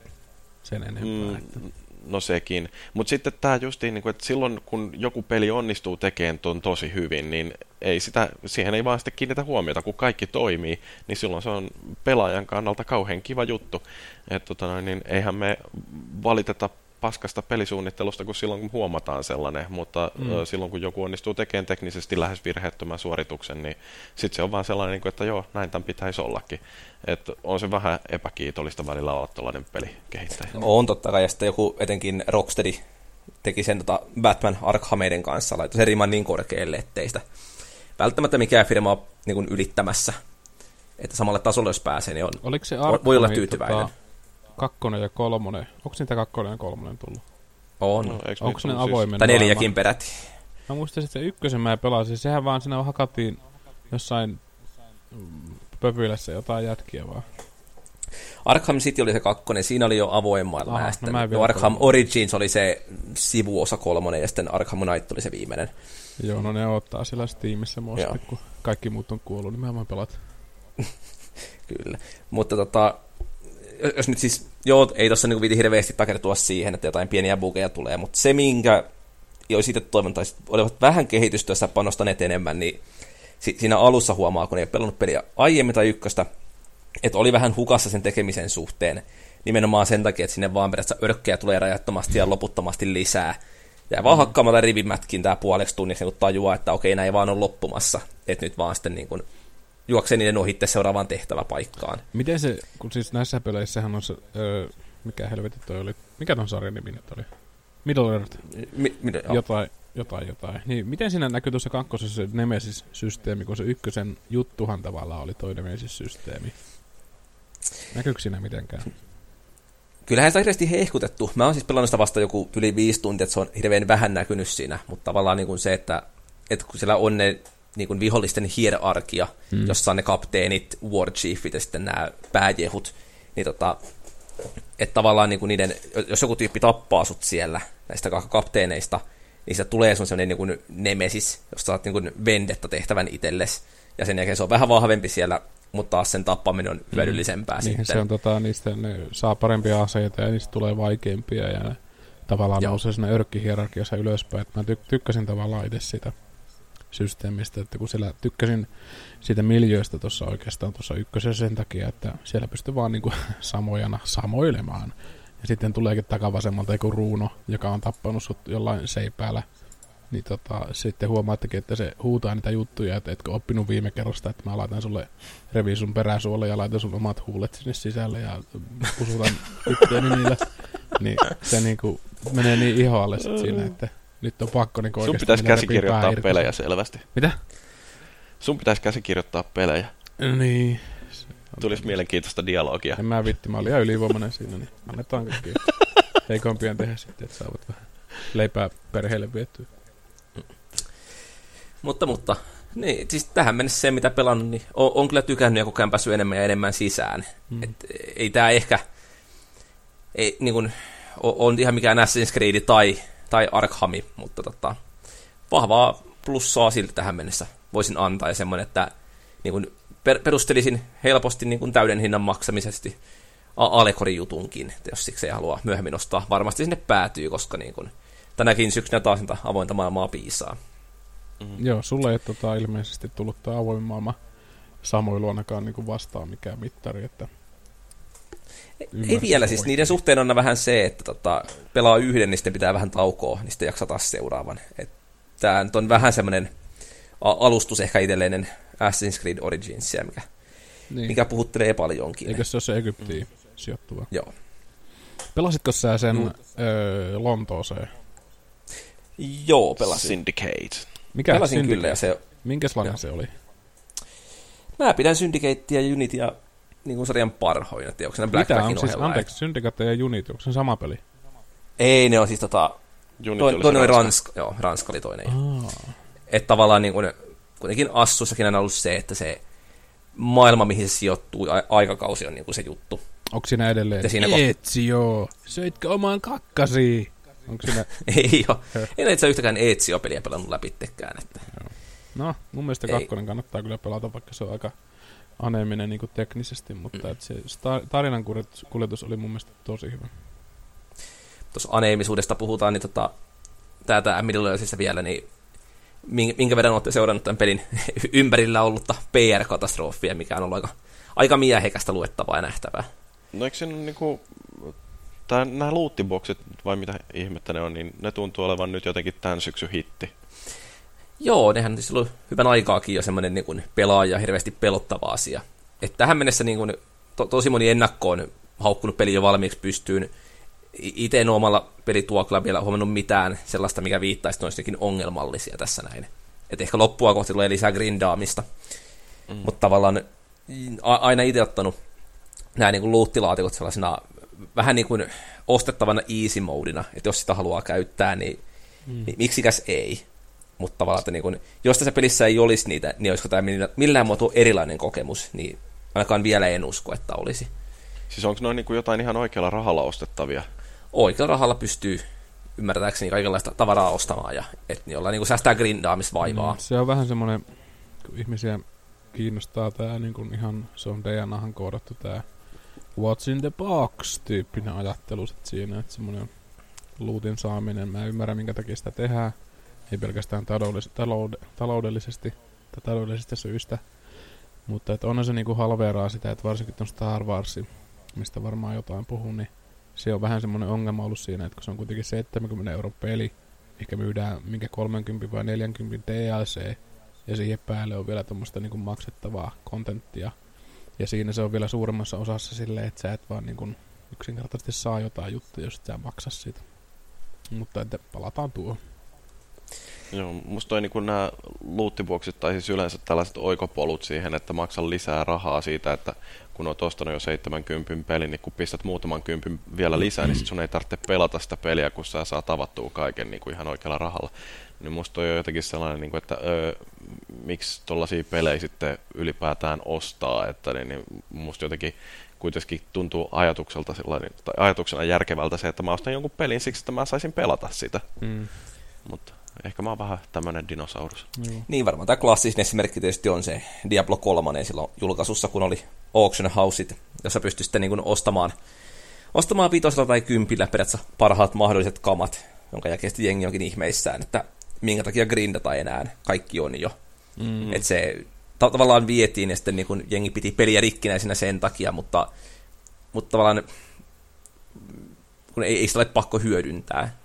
Speaker 2: sen enempää. Mm, että.
Speaker 1: No sekin. Mutta sitten tämä justiin, niin että silloin kun joku peli onnistuu tekemään ton tosi hyvin, niin ei sitä, siihen ei vaan sitten kiinnitä huomiota, kun kaikki toimii, niin silloin se on pelaajan kannalta kauhean kiva juttu. Että tota, niin eihän me valiteta paskasta pelisuunnittelusta kuin silloin, kun huomataan sellainen, mutta mm. silloin, kun joku onnistuu tekemään teknisesti lähes virheettömän suorituksen, niin sitten se on vaan sellainen, niin että joo, näin tämän pitäisi ollakin. Et on se vähän epäkiitollista välillä olla tuollainen pelikehittäjä.
Speaker 3: On totta kai, ja sitten joku etenkin Rocksteady teki sen tota Batman Arkhameiden kanssa, laittoi sen riman niin korkealle, ettei sitä välttämättä mikään firma ole niin ylittämässä. Että samalle tasolle jos pääsee, niin on,
Speaker 2: Oliko se
Speaker 3: voi olla tyytyväinen. Tota,
Speaker 2: kakkonen ja kolmonen. Onko niitä kakkonen ja kolmonen tullut?
Speaker 3: On.
Speaker 2: No, Onko ne avoimen?
Speaker 3: Tai neljäkin peräti.
Speaker 2: Mä muistan, että se ykkösen mä pelasin. Sehän vaan siinä hakattiin jossain pöpylässä jotain jätkiä vaan.
Speaker 3: Arkham City oli se kakkonen, siinä oli jo avoin maailma. Ah, no no Arkham kolmonen. Origins oli se sivuosa kolmonen, ja sitten Arkham Knight oli se viimeinen.
Speaker 2: Joo, no ne ottaa siellä Steamissa muista, kun kaikki muut on kuollut, niin mä pelat. (laughs)
Speaker 3: Kyllä. Mutta tota, jos nyt siis, joo, ei tuossa niinku viti hirveästi takertua siihen, että jotain pieniä bugeja tulee, mutta se, minkä olisi itse toivon, tai olivat vähän kehitystyössä panostaneet enemmän, niin si- siinä alussa huomaa, kun ei ole pelannut peliä aiemmin tai ykköstä, että oli vähän hukassa sen tekemisen suhteen, nimenomaan sen takia, että sinne vaan periaatteessa örkkejä tulee rajattomasti ja loputtomasti lisää. Ja vaan mm. hakkaamalla rivimätkin tämä puoleksi tunniksi niin tajuaa, että okei, näin vaan on loppumassa. Että nyt vaan sitten niin kuin juoksee niiden ohitte seuraavaan tehtäväpaikkaan.
Speaker 2: Miten se, kun siis näissä peleissähän on se, öö, mikä helvetti toi oli, mikä ton sarjan nimi nyt oli? Middle Earth. Mi- mi- jotain, jotain, jotain. Niin, miten siinä näkyy tuossa kakkosessa se Nemesis-systeemi, kun se ykkösen juttuhan tavallaan oli toi Nemesis-systeemi? Näkyykö siinä mitenkään?
Speaker 3: Kyllähän sitä hirveästi hehkutettu. Mä oon siis pelannut sitä vasta joku yli viisi tuntia, että se on hirveän vähän näkynyt siinä, mutta tavallaan niin kuin se, että, että kun siellä on ne niin kuin vihollisten hierarkia, mm. jossa on ne kapteenit, war chiefit ja sitten nämä pääjehut, niin tota, että tavallaan niin kuin niiden, jos joku tyyppi tappaa sut siellä näistä kapteeneista, niin se tulee sun sellainen niin kuin nemesis, josta saat niin kuin vendetta tehtävän itsellesi, ja sen jälkeen se on vähän vahvempi siellä, mutta taas sen tappaminen on mm. hyödyllisempää mm.
Speaker 2: sitten. Niin, se on tota, niistä ne saa parempia aseita ja niistä tulee vaikeampia ja ne tavallaan Joo. nousee siinä örkkihierarkiassa ylöspäin. Mä ty- tykkäsin tavallaan itse sitä systeemistä, että kun siellä tykkäsin siitä miljöistä tuossa oikeastaan tuossa ykkösessä sen takia, että siellä pystyy vaan (laughs) niin kuin samojana samoilemaan. Ja sitten tuleekin takavasemmalta joku ruuno, joka on tappanut sut jollain seipäällä. Niin tota, sitten huomaattekin, että se huutaa niitä juttuja, että etkö oppinut viime kerrasta, että mä laitan sulle, revi sun peräsuolle ja laitan sun omat huulet sinne sisälle ja pusutan (laughs) itseäni niillä. Niin se niinku menee niin ihoalle sit siinä, että nyt on pakko niin
Speaker 1: Sun pitäisi käsikirjoittaa pelejä selvästi.
Speaker 2: Mitä?
Speaker 1: Sun pitäisi käsikirjoittaa pelejä.
Speaker 2: Niin.
Speaker 1: Tulisi mielenkiintoista dialogia.
Speaker 2: En mä vitti, mä olin ihan ylivoimainen siinä, niin annetaan kaikki heikompien tehdä sitten, että saavat vähän leipää perheelle viettyä.
Speaker 3: Mutta, mutta, niin, siis tähän mennessä se, mitä pelannut, niin on, on kyllä tykännyt ja koko ajan päässyt enemmän ja enemmän sisään. Mm. Et, ei tämä ehkä, ei, niin kuin, on ihan mikään Assassin's Creed tai, tai Arkhami, mutta tota, vahvaa plussaa siltä tähän mennessä voisin antaa ja semmoinen, että niin kuin per, perustelisin helposti niin kuin täyden hinnan maksamisesti Alekori-jutunkin, jos siksi ei halua myöhemmin ostaa. Varmasti sinne päätyy, koska niin kuin, tänäkin syksynä taas niitä avointa maailmaa piisaa.
Speaker 2: Mm. Joo, sulle ei tota, ilmeisesti tullut tämä avoin maailma samoilu ainakaan niin kuin vastaan mikään mittari, että
Speaker 3: ei vielä, siis niiden suhteen on vähän se, että tota, pelaa yhden, niin sitten pitää vähän taukoa, niin sitten jaksaa taas seuraavan. Tämä on vähän semmoinen alustus ehkä itselleen Assassin's Creed Originsia, mikä, niin. mikä puhuttelee paljonkin.
Speaker 2: Eikö se ole se Egyptiin mm. sijoittuva?
Speaker 3: Joo.
Speaker 2: Pelasitko sä sen mm. öö, Lontooseen?
Speaker 3: Joo, pelasin.
Speaker 1: Syndicate.
Speaker 3: Mikä pelasin Syndicate? kyllä. Ja se,
Speaker 2: Minkäslainen se oli?
Speaker 3: Mä pidän Syndicatea ja Unitya niin kuin sarjan parhoina. Se Black Mitä on
Speaker 2: siis, anteeksi, Syndicate ja Unity, onko se sama peli?
Speaker 3: Ei, ne on siis tota... Unity toinen oli Ranska. Joo, Ranska oli toinen. Että tavallaan niin kuin, kuitenkin Assussakin on ollut se, että se maailma, mihin se sijoittuu, a- aikakausi on niin kuin se juttu.
Speaker 2: Onko siinä edelleen? Ja siinä Etsi joo. Söitkö omaan kakkasi? Onko siinä... (laughs)
Speaker 3: ei ole. En itse yhtäkään Ezio-peliä pelannut läpittekään. Että...
Speaker 2: No, mun mielestä kakkonen ei. kannattaa kyllä pelata, vaikka se on aika aneeminen niin teknisesti, mutta mm. et se tarinan kuljetus oli mun mielestä tosi hyvä.
Speaker 3: Tuossa aneemisuudesta puhutaan, niin tota, täältä Middle vielä, niin minkä verran olette seurannut tämän pelin (laughs) ympärillä ollutta PR-katastrofia, mikä on ollut aika, aika miehekästä luettavaa ja nähtävää.
Speaker 1: No eikö siinä niinku, tää, nämä luuttiboksit, vai mitä ihmettä ne on, niin ne tuntuu olevan nyt jotenkin tämän syksyn hitti.
Speaker 3: Joo, nehän on ollut hyvän aikaakin jo semmoinen niin kuin pelaaja hirveästi pelottava asia. Et tähän mennessä niin kuin, to, tosi moni ennakkoon haukkunut peli jo valmiiksi pystyyn. Itse en omalla pelituokilla vielä huomannut mitään sellaista, mikä viittaisi noistakin ongelmallisia tässä näin. Et ehkä loppua kohti tulee lisää grindaamista. Mm. Mutta tavallaan a, aina itse ottanut nämä niin luuttilaatikot sellaisena vähän niin kuin ostettavana easy modina, että jos sitä haluaa käyttää, niin mm. miksikäs ei. Mutta tavallaan, että niin kun, jos tässä pelissä ei olisi niitä, niin olisiko tämä millään muotoa erilainen kokemus, niin ainakaan vielä en usko, että olisi.
Speaker 1: Siis onko noin niin jotain ihan oikealla rahalla ostettavia?
Speaker 3: Oikealla rahalla pystyy ymmärtääkseni kaikenlaista tavaraa ostamaan ja et, niin ollaan niin kuin säästää grindaamisvaivaa. Mm,
Speaker 2: se on vähän semmoinen, kun ihmisiä kiinnostaa tämä niin kuin ihan, se on DNAhan koodattu tämä what's in the box tyyppinen ajattelu sit siinä, että semmoinen luutin saaminen, mä ymmärrän minkä takia sitä tehdään, ei pelkästään taloudellis- talou- taloudellisesti tai taloudellisista syistä, mutta että onhan se niinku halveeraa sitä, että varsinkin tuon Star Wars, mistä varmaan jotain puhun, niin se on vähän semmoinen ongelma ollut siinä, että kun se on kuitenkin 70 euron peli, ehkä myydään minkä 30 vai 40 DLC, ja siihen päälle on vielä tuommoista niinku maksettavaa kontenttia, ja siinä se on vielä suuremmassa osassa silleen, että sä et vaan niinku yksinkertaisesti saa jotain juttuja, jos et sä maksa siitä. Mutta että palataan tuohon.
Speaker 1: Joo, musta toi niin nämä luuttibuoksit tai siis yleensä tällaiset oikopolut siihen, että maksa lisää rahaa siitä, että kun oot ostanut jo 70 pelin, niin kun pistät muutaman kympin vielä lisää, niin sit sun ei tarvitse pelata sitä peliä, kun sä saa tavattua kaiken niin kuin ihan oikealla rahalla. Niin musta on jotenkin sellainen, niin kuin, että öö, miksi tollaisia pelejä sitten ylipäätään ostaa, että niin, niin musta jotenkin kuitenkin tuntuu ajatukselta tai ajatuksena järkevältä se, että mä ostan jonkun pelin siksi, että mä saisin pelata sitä. Mm. Mutta ehkä mä oon vähän tämmönen dinosaurus.
Speaker 3: Mm. Niin varmaan tämä klassisin esimerkki tietysti on se Diablo 3 silloin julkaisussa, kun oli auction houseit, jossa pystyi sitten niin ostamaan, ostamaan vitosella tai kympillä periaatteessa parhaat mahdolliset kamat, jonka jälkeen sitten jengi onkin ihmeissään, että minkä takia grindata enää, kaikki on jo. Mm. Että se ta- tavallaan vietiin ja sitten niin kun jengi piti peliä rikkinäisenä sen takia, mutta, mutta tavallaan kun ei, ei sitä ole pakko hyödyntää.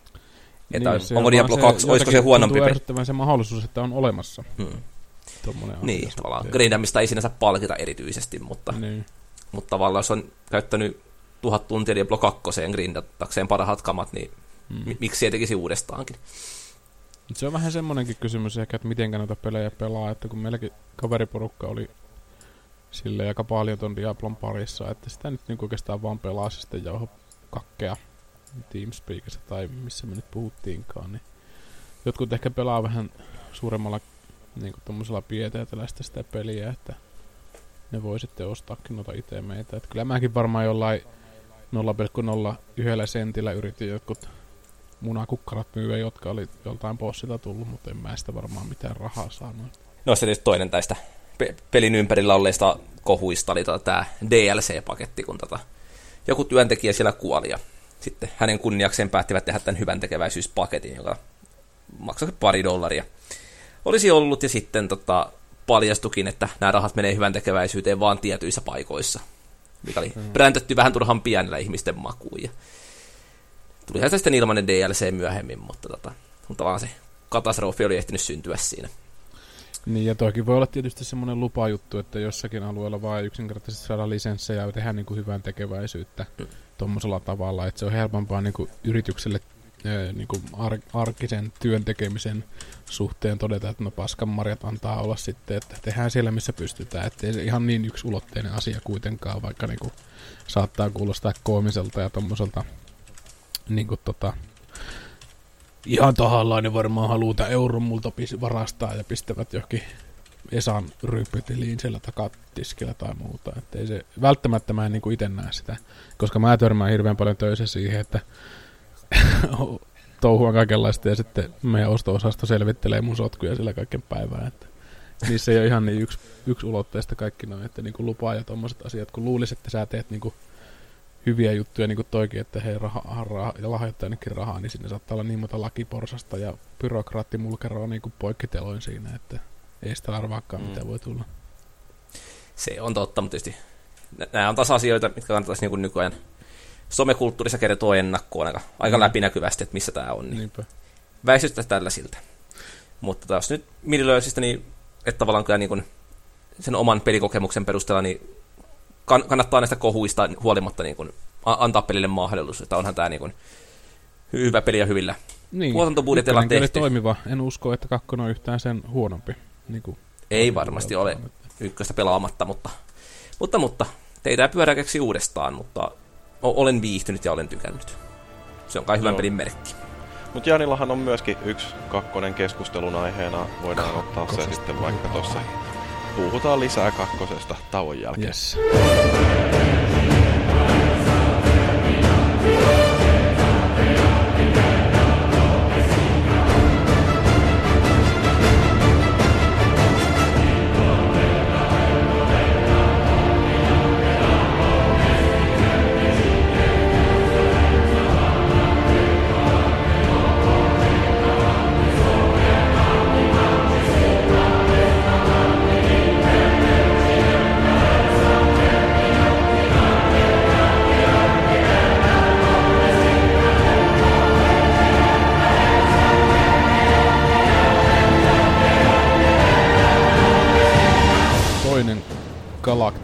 Speaker 3: Että niin, onko Diablo 2, olisiko se huonompi
Speaker 2: peli? se mahdollisuus, että on olemassa. Hmm.
Speaker 3: Niin, tavallaan grindamista ei sinänsä palkita erityisesti, mutta, niin. mutta tavallaan jos on käyttänyt tuhat tuntia Diablo 2 grindatakseen parhaat kamat, niin hmm. miksi ei tekisi uudestaankin?
Speaker 2: Se on vähän semmonenkin kysymys ehkä, että miten noita pelejä pelaa, että kun meilläkin kaveriporukka oli sille aika paljon ton Diablon parissa, että sitä nyt niin oikeastaan vaan pelaa sitten jauho kakkea Teamspeakissa tai missä me nyt puhuttiinkaan, niin jotkut ehkä pelaa vähän suuremmalla niin kuin tommosella pieteetäläistä sitä peliä, että ne voi sitten ostaakin noita itse meitä. Että kyllä mäkin varmaan jollain 0,01 sentillä yritin jotkut munakukkarat myyä, jotka oli joltain bossilta tullut, mutta en mä sitä varmaan mitään rahaa saanut.
Speaker 3: No se toinen tästä pe- pelin ympärillä olleista kohuista oli tota tämä DLC-paketti, kun tota, joku työntekijä siellä kuoli ja sitten hänen kunniakseen päättivät tehdä tämän hyvän tekeväisyyspaketin, joka maksoi pari dollaria. Olisi ollut ja sitten tota, paljastukin, että nämä rahat menee hyvän tekeväisyyteen vaan tietyissä paikoissa, mikä oli mm. bräntätty vähän turhan pienellä ihmisten makuun. Ja tulihan sitten ilmainen DLC myöhemmin, mutta, tota, mutta vaan se katastrofi oli ehtinyt syntyä siinä.
Speaker 2: Niin, ja toikin voi olla tietysti semmoinen lupajuttu, että jossakin alueella vaan yksinkertaisesti saada lisenssejä ja tehdä niin kuin hyvän tekeväisyyttä mm. Tuommoisella tavalla, että se on helpompaa niin kuin yritykselle niin kuin ar- arkisen työn tekemisen suhteen todeta, että no paskan marjat antaa olla sitten, että tehdään siellä missä pystytään, ettei se ihan niin yksi ulotteinen asia kuitenkaan, vaikka niin kuin saattaa kuulostaa koomiselta ja tommoselta niin kuin tota, ihan tahallaan ne varmaan haluaa tämän euron multa varastaa ja pistävät johonkin Esan ryppytiliin siellä takatiskillä tai muuta. Että ei se, välttämättä mä en niin itse näe sitä, koska mä törmään hirveän paljon töissä siihen, että (laughs) touhua kaikenlaista ja sitten meidän osto-osasto selvittelee mun sotkuja sillä kaiken päivää. Että niissä ei ole ihan niin yksi, yksi ulotteista kaikki noin, että niin kuin lupaa ja tommoset asiat, kun luulisit, että sä teet niin kuin hyviä juttuja, niin kuin toikin, että hei, raha, raha, ja lahjoittaa ainakin rahaa, niin sinne saattaa olla niin monta lakiporsasta ja byrokraattimulkeroa niin kuin poikkiteloin siinä, että ei sitä arvaakaan, mm. mitä voi tulla.
Speaker 3: Se on totta, mutta tietysti nämä on taas asioita, mitkä kannattaisi niin nykyään somekulttuurissa kertoa ennakkoon aika, aika mm. läpinäkyvästi, että missä tämä on. Niin Niinpä. Väistystä tällä siltä. Mutta taas nyt Middle niin että tavallaan kyllä niin kuin sen oman pelikokemuksen perusteella niin kann- kannattaa näistä kohuista huolimatta niin kuin antaa pelille mahdollisuus, että onhan tämä niin kuin hyvä peli ja hyvillä niin. tuotantobudjetilla tehty.
Speaker 2: toimiva. En usko, että kakkonen on yhtään sen huonompi. Niin kuin
Speaker 3: Ei varmasti ole ykköstä pelaamatta, mutta, mutta, mutta teitä pyörää keksi uudestaan, mutta olen viihtynyt ja olen tykännyt. Se on kai hyvän pelin merkki.
Speaker 1: Mutta Janillahan on myöskin yksi kakkonen keskustelun aiheena. Voidaan ottaa se sitten vaikka tuossa. Puhutaan lisää kakkosesta tauon jälkeen. Yes.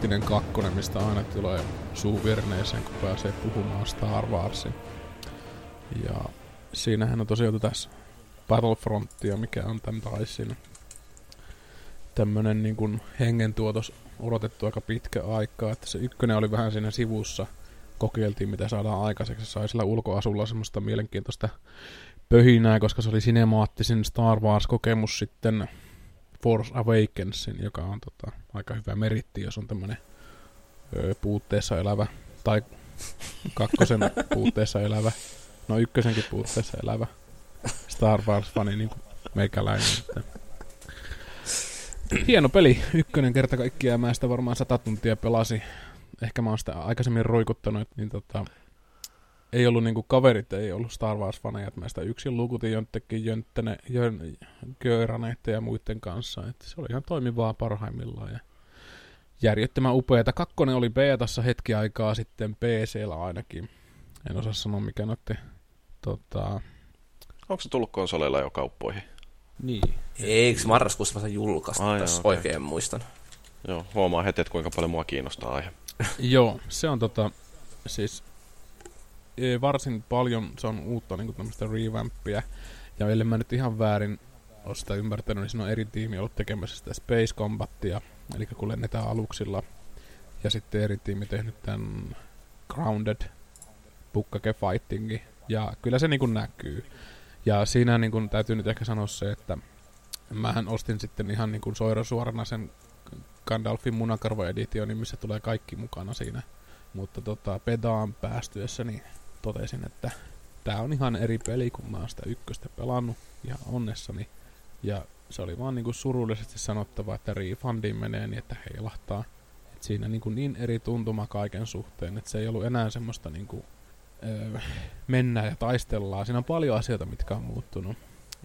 Speaker 2: Galaktinen kakkonen, mistä aina tulee suu virneeseen, kun pääsee puhumaan Star Warsin. Ja siinähän on tosiaan tässä Battlefrontia, mikä on tämän taisin tämmönen niin kuin hengentuotos odotettu aika pitkä aikaa, että se ykkönen oli vähän siinä sivussa, kokeiltiin mitä saadaan aikaiseksi, sai sillä ulkoasulla semmoista mielenkiintoista pöhinää, koska se oli sinemaattisin Star Wars-kokemus sitten Force Awakensin, joka on tota, aika hyvä meritti, jos on tämmöinen puutteessa elävä, tai kakkosen (laughs) puutteessa elävä, no ykkösenkin puutteessa elävä Star Wars-fani, niin kuin meikäläinen. Että. Hieno peli, ykkönen kerta kaikkiaan, mä sitä varmaan sata tuntia pelasi. Ehkä mä oon sitä aikaisemmin roikuttanut, niin tota, ei ollut niinku kaverit, ei ollut Star Wars-faneja, että mä sitä yksin lukutin jonnekin jönttene, jön, ja muiden kanssa, että se oli ihan toimivaa parhaimmillaan ja järjettömän upeata. Kakkonen oli betassa hetki aikaa sitten PCllä ainakin. En osaa sanoa mikä notte, tota...
Speaker 1: Onko se tullut konsoleilla jo kauppoihin?
Speaker 3: Niin. Eikö marraskuussa vasta julkaista, Ai jos okay. oikein muistan.
Speaker 1: Joo, huomaa heti, että kuinka paljon mua kiinnostaa aihe.
Speaker 2: Joo, se on tota, siis varsin paljon se on uutta niin tämmöistä revampia. Ja ellei mä nyt ihan väärin ole sitä ymmärtänyt, niin siinä on eri tiimi ollut tekemässä sitä Space Combatia, eli kun lennetään aluksilla. Ja sitten eri tiimi tehnyt tämän Grounded Bukkake Fightingi. Ja kyllä se niin kuin näkyy. Ja siinä niin kuin täytyy nyt ehkä sanoa se, että mähän ostin sitten ihan niin kuin suorana sen Gandalfin munakarvo-edition, missä tulee kaikki mukana siinä. Mutta tota, pedaan päästyessä niin totesin, että tämä on ihan eri peli, kun mä oon sitä ykköstä pelannut ihan onnessani. Ja se oli vaan niinku surullisesti sanottava, että refundiin menee niin, että heilahtaa. Et siinä niinku niin eri tuntuma kaiken suhteen, että se ei ollut enää semmoista niinku, öö, mennään ja taistellaan. Siinä on paljon asioita, mitkä on muuttunut.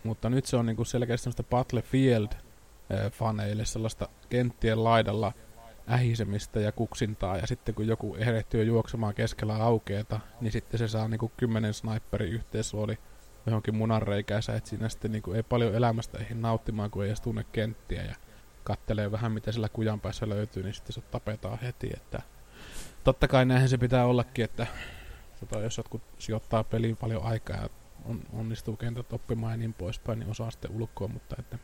Speaker 2: Mutta nyt se on niinku selkeästi semmoista Battlefield-faneille sellaista kenttien laidalla ähisemistä ja kuksintaa, ja sitten kun joku erehtyy juoksemaan keskellä aukeeta, niin sitten se saa niinku kymmenen sniperi yhteisluoli johonkin munanreikäänsä, että siinä sitten niinku ei paljon elämästä eihin nauttimaan, kun ei edes tunne kenttiä, ja kattelee vähän, mitä sillä kujan päässä löytyy, niin sitten se tapetaan heti, että totta kai näinhän se pitää ollakin, että tota, jos jotkut sijoittaa peliin paljon aikaa ja on, onnistuu kentät oppimaan ja niin poispäin, niin osaa sitten ulkoa, mutta että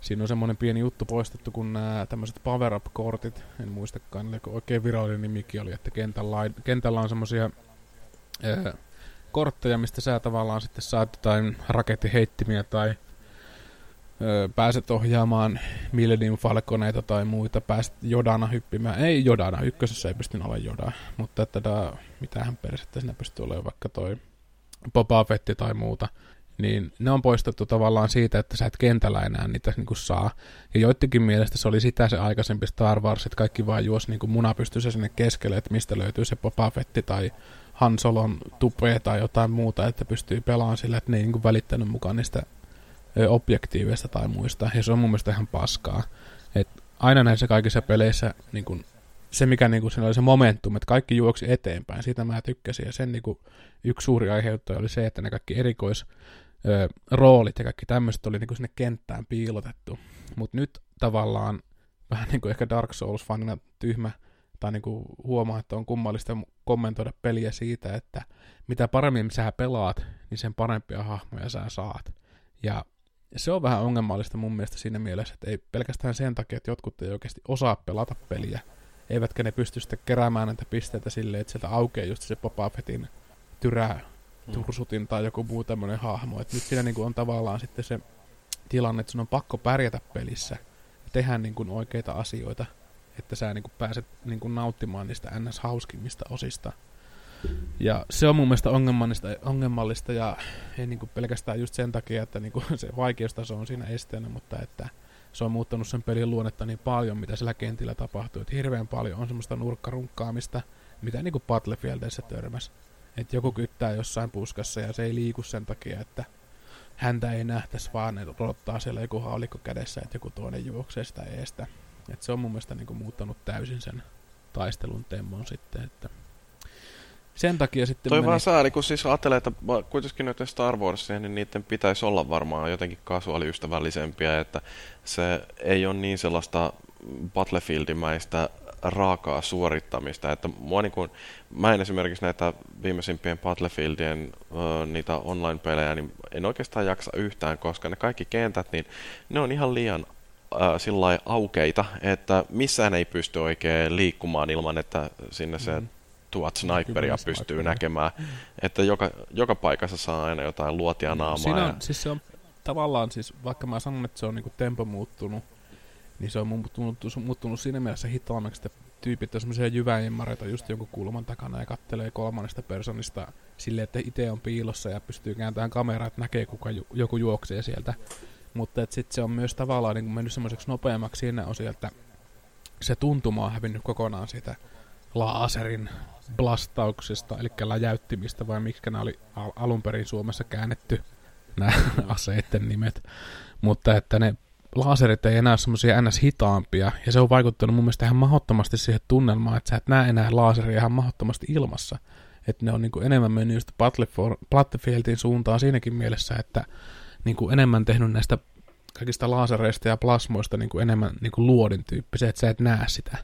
Speaker 2: Siinä on semmoinen pieni juttu poistettu, kun nämä tämmöiset power up-kortit, en muistakaan, kun oikein virallinen nimikin oli, että kentällä, kentällä on semmoisia kortteja, mistä sä tavallaan sitten saat jotain rakettiheittimiä tai ö, pääset ohjaamaan Millennium Falconeita tai muita, pääset Jodana hyppimään. Ei Jodana, ykkösessä ei pysty olemaan Joda, mutta että mitähän persettä siinä pystyy olemaan vaikka toi Boba Fetti tai muuta niin ne on poistettu tavallaan siitä, että sä et kentällä enää niitä niin kuin saa. Ja joidenkin mielestä se oli sitä se aikaisempi Star Wars, että kaikki vaan juos niin kuin munapystyssä sinne keskelle, että mistä löytyy se Boba Fetti tai Han Solon tupe tai jotain muuta, että pystyy pelaamaan sillä, että ne ei niin kuin välittänyt mukaan niistä objektiiveista tai muista. Ja se on mun mielestä ihan paskaa. Et aina näissä kaikissa peleissä niin kuin se, mikä niin kuin, siinä oli se momentum, että kaikki juoksi eteenpäin, siitä mä tykkäsin. Ja sen niin kuin, yksi suuri aiheuttaja oli se, että ne kaikki erikois ö, roolit ja kaikki tämmöiset oli niin kuin sinne kenttään piilotettu. Mutta nyt tavallaan vähän niin kuin ehkä Dark Souls-fanina tyhmä, tai niin kuin huomaa, että on kummallista kommentoida peliä siitä, että mitä paremmin sä pelaat, niin sen parempia hahmoja sä saat. Ja se on vähän ongelmallista mun mielestä siinä mielessä, että ei pelkästään sen takia, että jotkut ei oikeasti osaa pelata peliä, eivätkä ne pysty sitten keräämään näitä pisteitä silleen, että sieltä aukeaa just se Boba Fettin tyrää. Tursutin tai joku muu tämmöinen hahmo. Et nyt siinä niin kuin on tavallaan sitten se tilanne, että sun on pakko pärjätä pelissä ja tehdä niin kuin oikeita asioita, että sä niin kuin pääset niin kuin nauttimaan niistä ns-hauskimmista osista. Ja se on mun mielestä ongelmallista, ongelmallista ja ei niin kuin pelkästään just sen takia, että niin kuin (laughs) se vaikeustaso on siinä esteenä, mutta että se on muuttanut sen pelin luonnetta niin paljon, mitä sillä kentillä tapahtuu. Että hirveän paljon on semmoista nurkkarunkkaamista, mitä niin kuin Battlefieldissä törmäs. Että joku kyttää jossain puskassa ja se ei liiku sen takia, että häntä ei nähtäisi, vaan ne odottaa siellä joku haulikko kädessä, että joku toinen juoksee sitä eestä. Et se on mun mielestä niinku muuttanut täysin sen taistelun temmon sitten, että sen takia sitten
Speaker 1: Toi meni... vaan sääli, kun siis ajattelee, että kuitenkin noiden Star Warsia, niin niiden pitäisi olla varmaan jotenkin kasuaaliystävällisempiä, että se ei ole niin sellaista Battlefieldimäistä raakaa suorittamista. Että mua niin kuin, mä en esimerkiksi näitä viimeisimpien Battlefieldien uh, niitä online-pelejä, niin en oikeastaan jaksa yhtään, koska ne kaikki kentät, niin ne on ihan liian sillä aukeita, että missään ei pysty oikein liikkumaan ilman, että sinne se mm. tuhat sniperia pystyy sniperia. näkemään. Että joka, joka paikassa saa aina jotain luotia naamaa. Siinä
Speaker 2: on, ja... siis se on tavallaan, siis, vaikka mä sanon, että se on niinku tempo muuttunut, niin se on muuttunut, muuttunut siinä mielessä hitaammaksi, että tyypit on semmoisia jyväimmareita just jonkun kulman takana ja kattelee kolmannesta personista silleen, että itse on piilossa ja pystyy kääntämään kameraa, että näkee kuka ju- joku juoksee sieltä. Mutta sitten se on myös tavallaan niin mennyt semmoiseksi nopeammaksi siinä osia, että se tuntuma on hävinnyt kokonaan siitä laaserin blastauksesta, eli läjäyttimistä, vai miksi nämä oli al- alun perin Suomessa käännetty, nämä (laughs) aseiden nimet. Mutta että ne laserit ei enää semmoisia ns. hitaampia, ja se on vaikuttanut mun mielestä ihan mahdottomasti siihen tunnelmaan, että sä et näe enää laseria ihan mahdottomasti ilmassa. Että ne on niin kuin enemmän mennyt just Battlefieldin suuntaan siinäkin mielessä, että niin kuin enemmän tehnyt näistä kaikista lasereista ja plasmoista niin kuin enemmän niin kuin luodin tyyppisiä, että sä et näe sitä.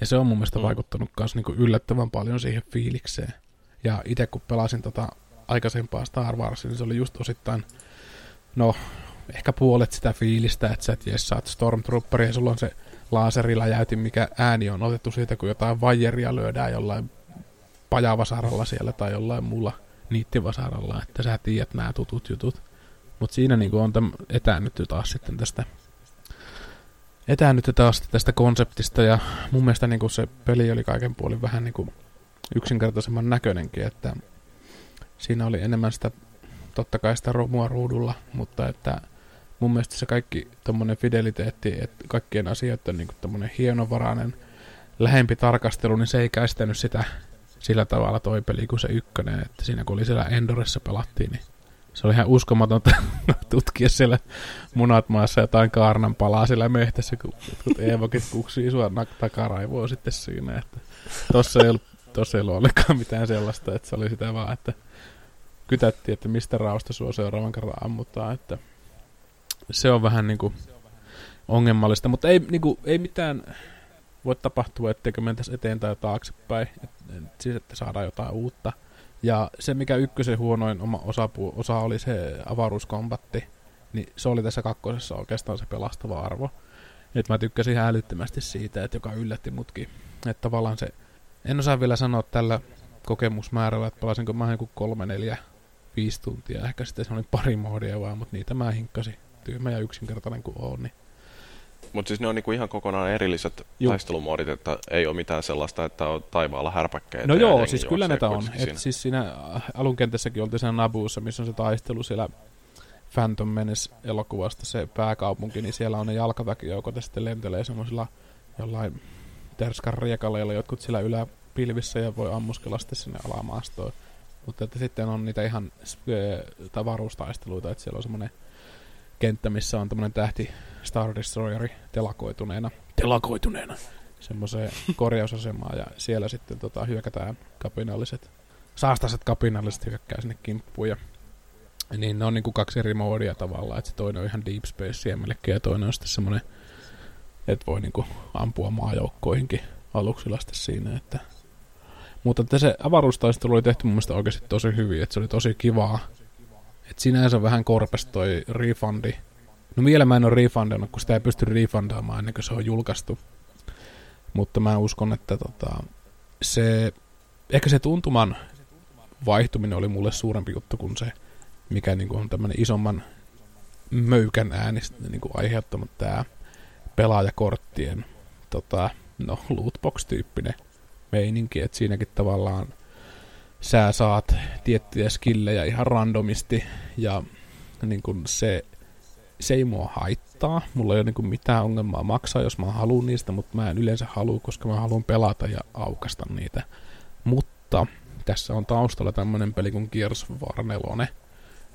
Speaker 2: Ja se on mun mielestä mm. vaikuttanut myös niin kuin yllättävän paljon siihen fiilikseen. Ja itse kun pelasin tota aikaisempaa Star Warsia, niin se oli just osittain, no puolet sitä fiilistä, että sä et jes, saat Stormtrooper ja sulla on se laaseriläjäytin, mikä ääni on otettu siitä, kun jotain vajeria lyödään jollain pajavasaralla siellä tai jollain muulla niittivasaralla, että sä tiedät nämä tutut jutut. Mutta siinä niinku on täm, etäännytty taas sitten tästä etäännytty taas tästä konseptista ja mun mielestä niinku se peli oli kaiken puolin vähän niinku yksinkertaisemman näköinenkin, että siinä oli enemmän sitä totta kai sitä romua ruudulla, mutta että mun mielestä se kaikki tommonen fideliteetti, että kaikkien asioiden niin tommonen hienovarainen lähempi tarkastelu, niin se ei käistänyt sitä sillä tavalla toi peli kuin se ykkönen, että siinä kun oli siellä Endoressa pelattiin, niin se oli ihan uskomatonta (laughs) tutkia siellä munat maassa jotain kaarnan palaa siellä mehtässä, kun jotkut Eevokit kuksii sua takaraivoa sitten siinä, että tossa ei ollut, tossa ei ollut ollenkaan mitään sellaista, että se oli sitä vaan, että kytättiin, että mistä raosta sua seuraavan kerran ammutaan, että se on vähän niinku ongelmallista, mutta ei, niinku, ei mitään voi tapahtua, etteikö mentäisi eteen tai taaksepäin, et, et, siis että saadaan jotain uutta. Ja se, mikä ykkösen huonoin oma osapu, osa oli se avaruuskombatti, niin se oli tässä kakkosessa oikeastaan se pelastava arvo. Nyt mä tykkäsin ihan siitä, että joka yllätti mutkin. Että tavallaan se, en osaa vielä sanoa tällä kokemusmäärällä, että pelasinko mä joku kolme, neljä, viisi tuntia. Ehkä sitten se oli pari moodia vaan, mutta niitä mä hinkkasin. Tyhmä ja yksinkertainen kuin on, niin
Speaker 1: mutta siis ne on niinku ihan kokonaan erilliset Juh. taistelumoodit, että ei ole mitään sellaista, että on taivaalla härpäkkeitä.
Speaker 2: No joo, siis kyllä näitä on. Et siis siinä alunkentässäkin oltiin siinä Nabuussa, missä on se taistelu siellä Phantom Menace-elokuvasta se pääkaupunki, niin siellä on ne jalkaväkijoukot ja sitten lentelee semmoisilla jollain terskan riekaleilla jotkut siellä yläpilvissä ja voi ammuskella sitten sinne alamaastoon. Mutta että sitten on niitä ihan tavaruustaisteluita, että siellä on semmoinen kenttä, missä on tämmöinen tähti Star Destroyeri telakoituneena, telakoituneena. Semmoiseen korjausasemaan ja siellä sitten tota, hyökätään kapinalliset, saastaset kapinalliset hyökkää sinne kimppuun ja niin ne on niinku kaksi eri moodia tavallaan, että se toinen on ihan Deep Space melkein ja toinen on sitten semmoinen, että voi niinku ampua maajoukkoihinkin aluksilla sitten siinä, että mutta että se avaruustaistelu oli tehty mun mielestä oikeasti tosi hyvin, että se oli tosi kivaa et sinänsä vähän korpes toi refundi. No vielä mä en ole refundannut, kun sitä ei pysty refundaamaan ennen kuin se on julkaistu. Mutta mä uskon, että tota, se, ehkä se tuntuman vaihtuminen oli mulle suurempi juttu kuin se, mikä niinku on tämmöinen isomman möykän äänistä niinku aiheuttanut tämä pelaajakorttien tota, no, lootbox-tyyppinen meininki, että siinäkin tavallaan sä saat tiettyjä skillejä ihan randomisti ja niin kun se, se ei mua haittaa. Mulla ei ole niin mitään ongelmaa maksaa, jos mä haluan niistä, mutta mä en yleensä halua, koska mä haluan pelata ja aukasta niitä. Mutta tässä on taustalla tämmönen peli kuin Gears of War 4,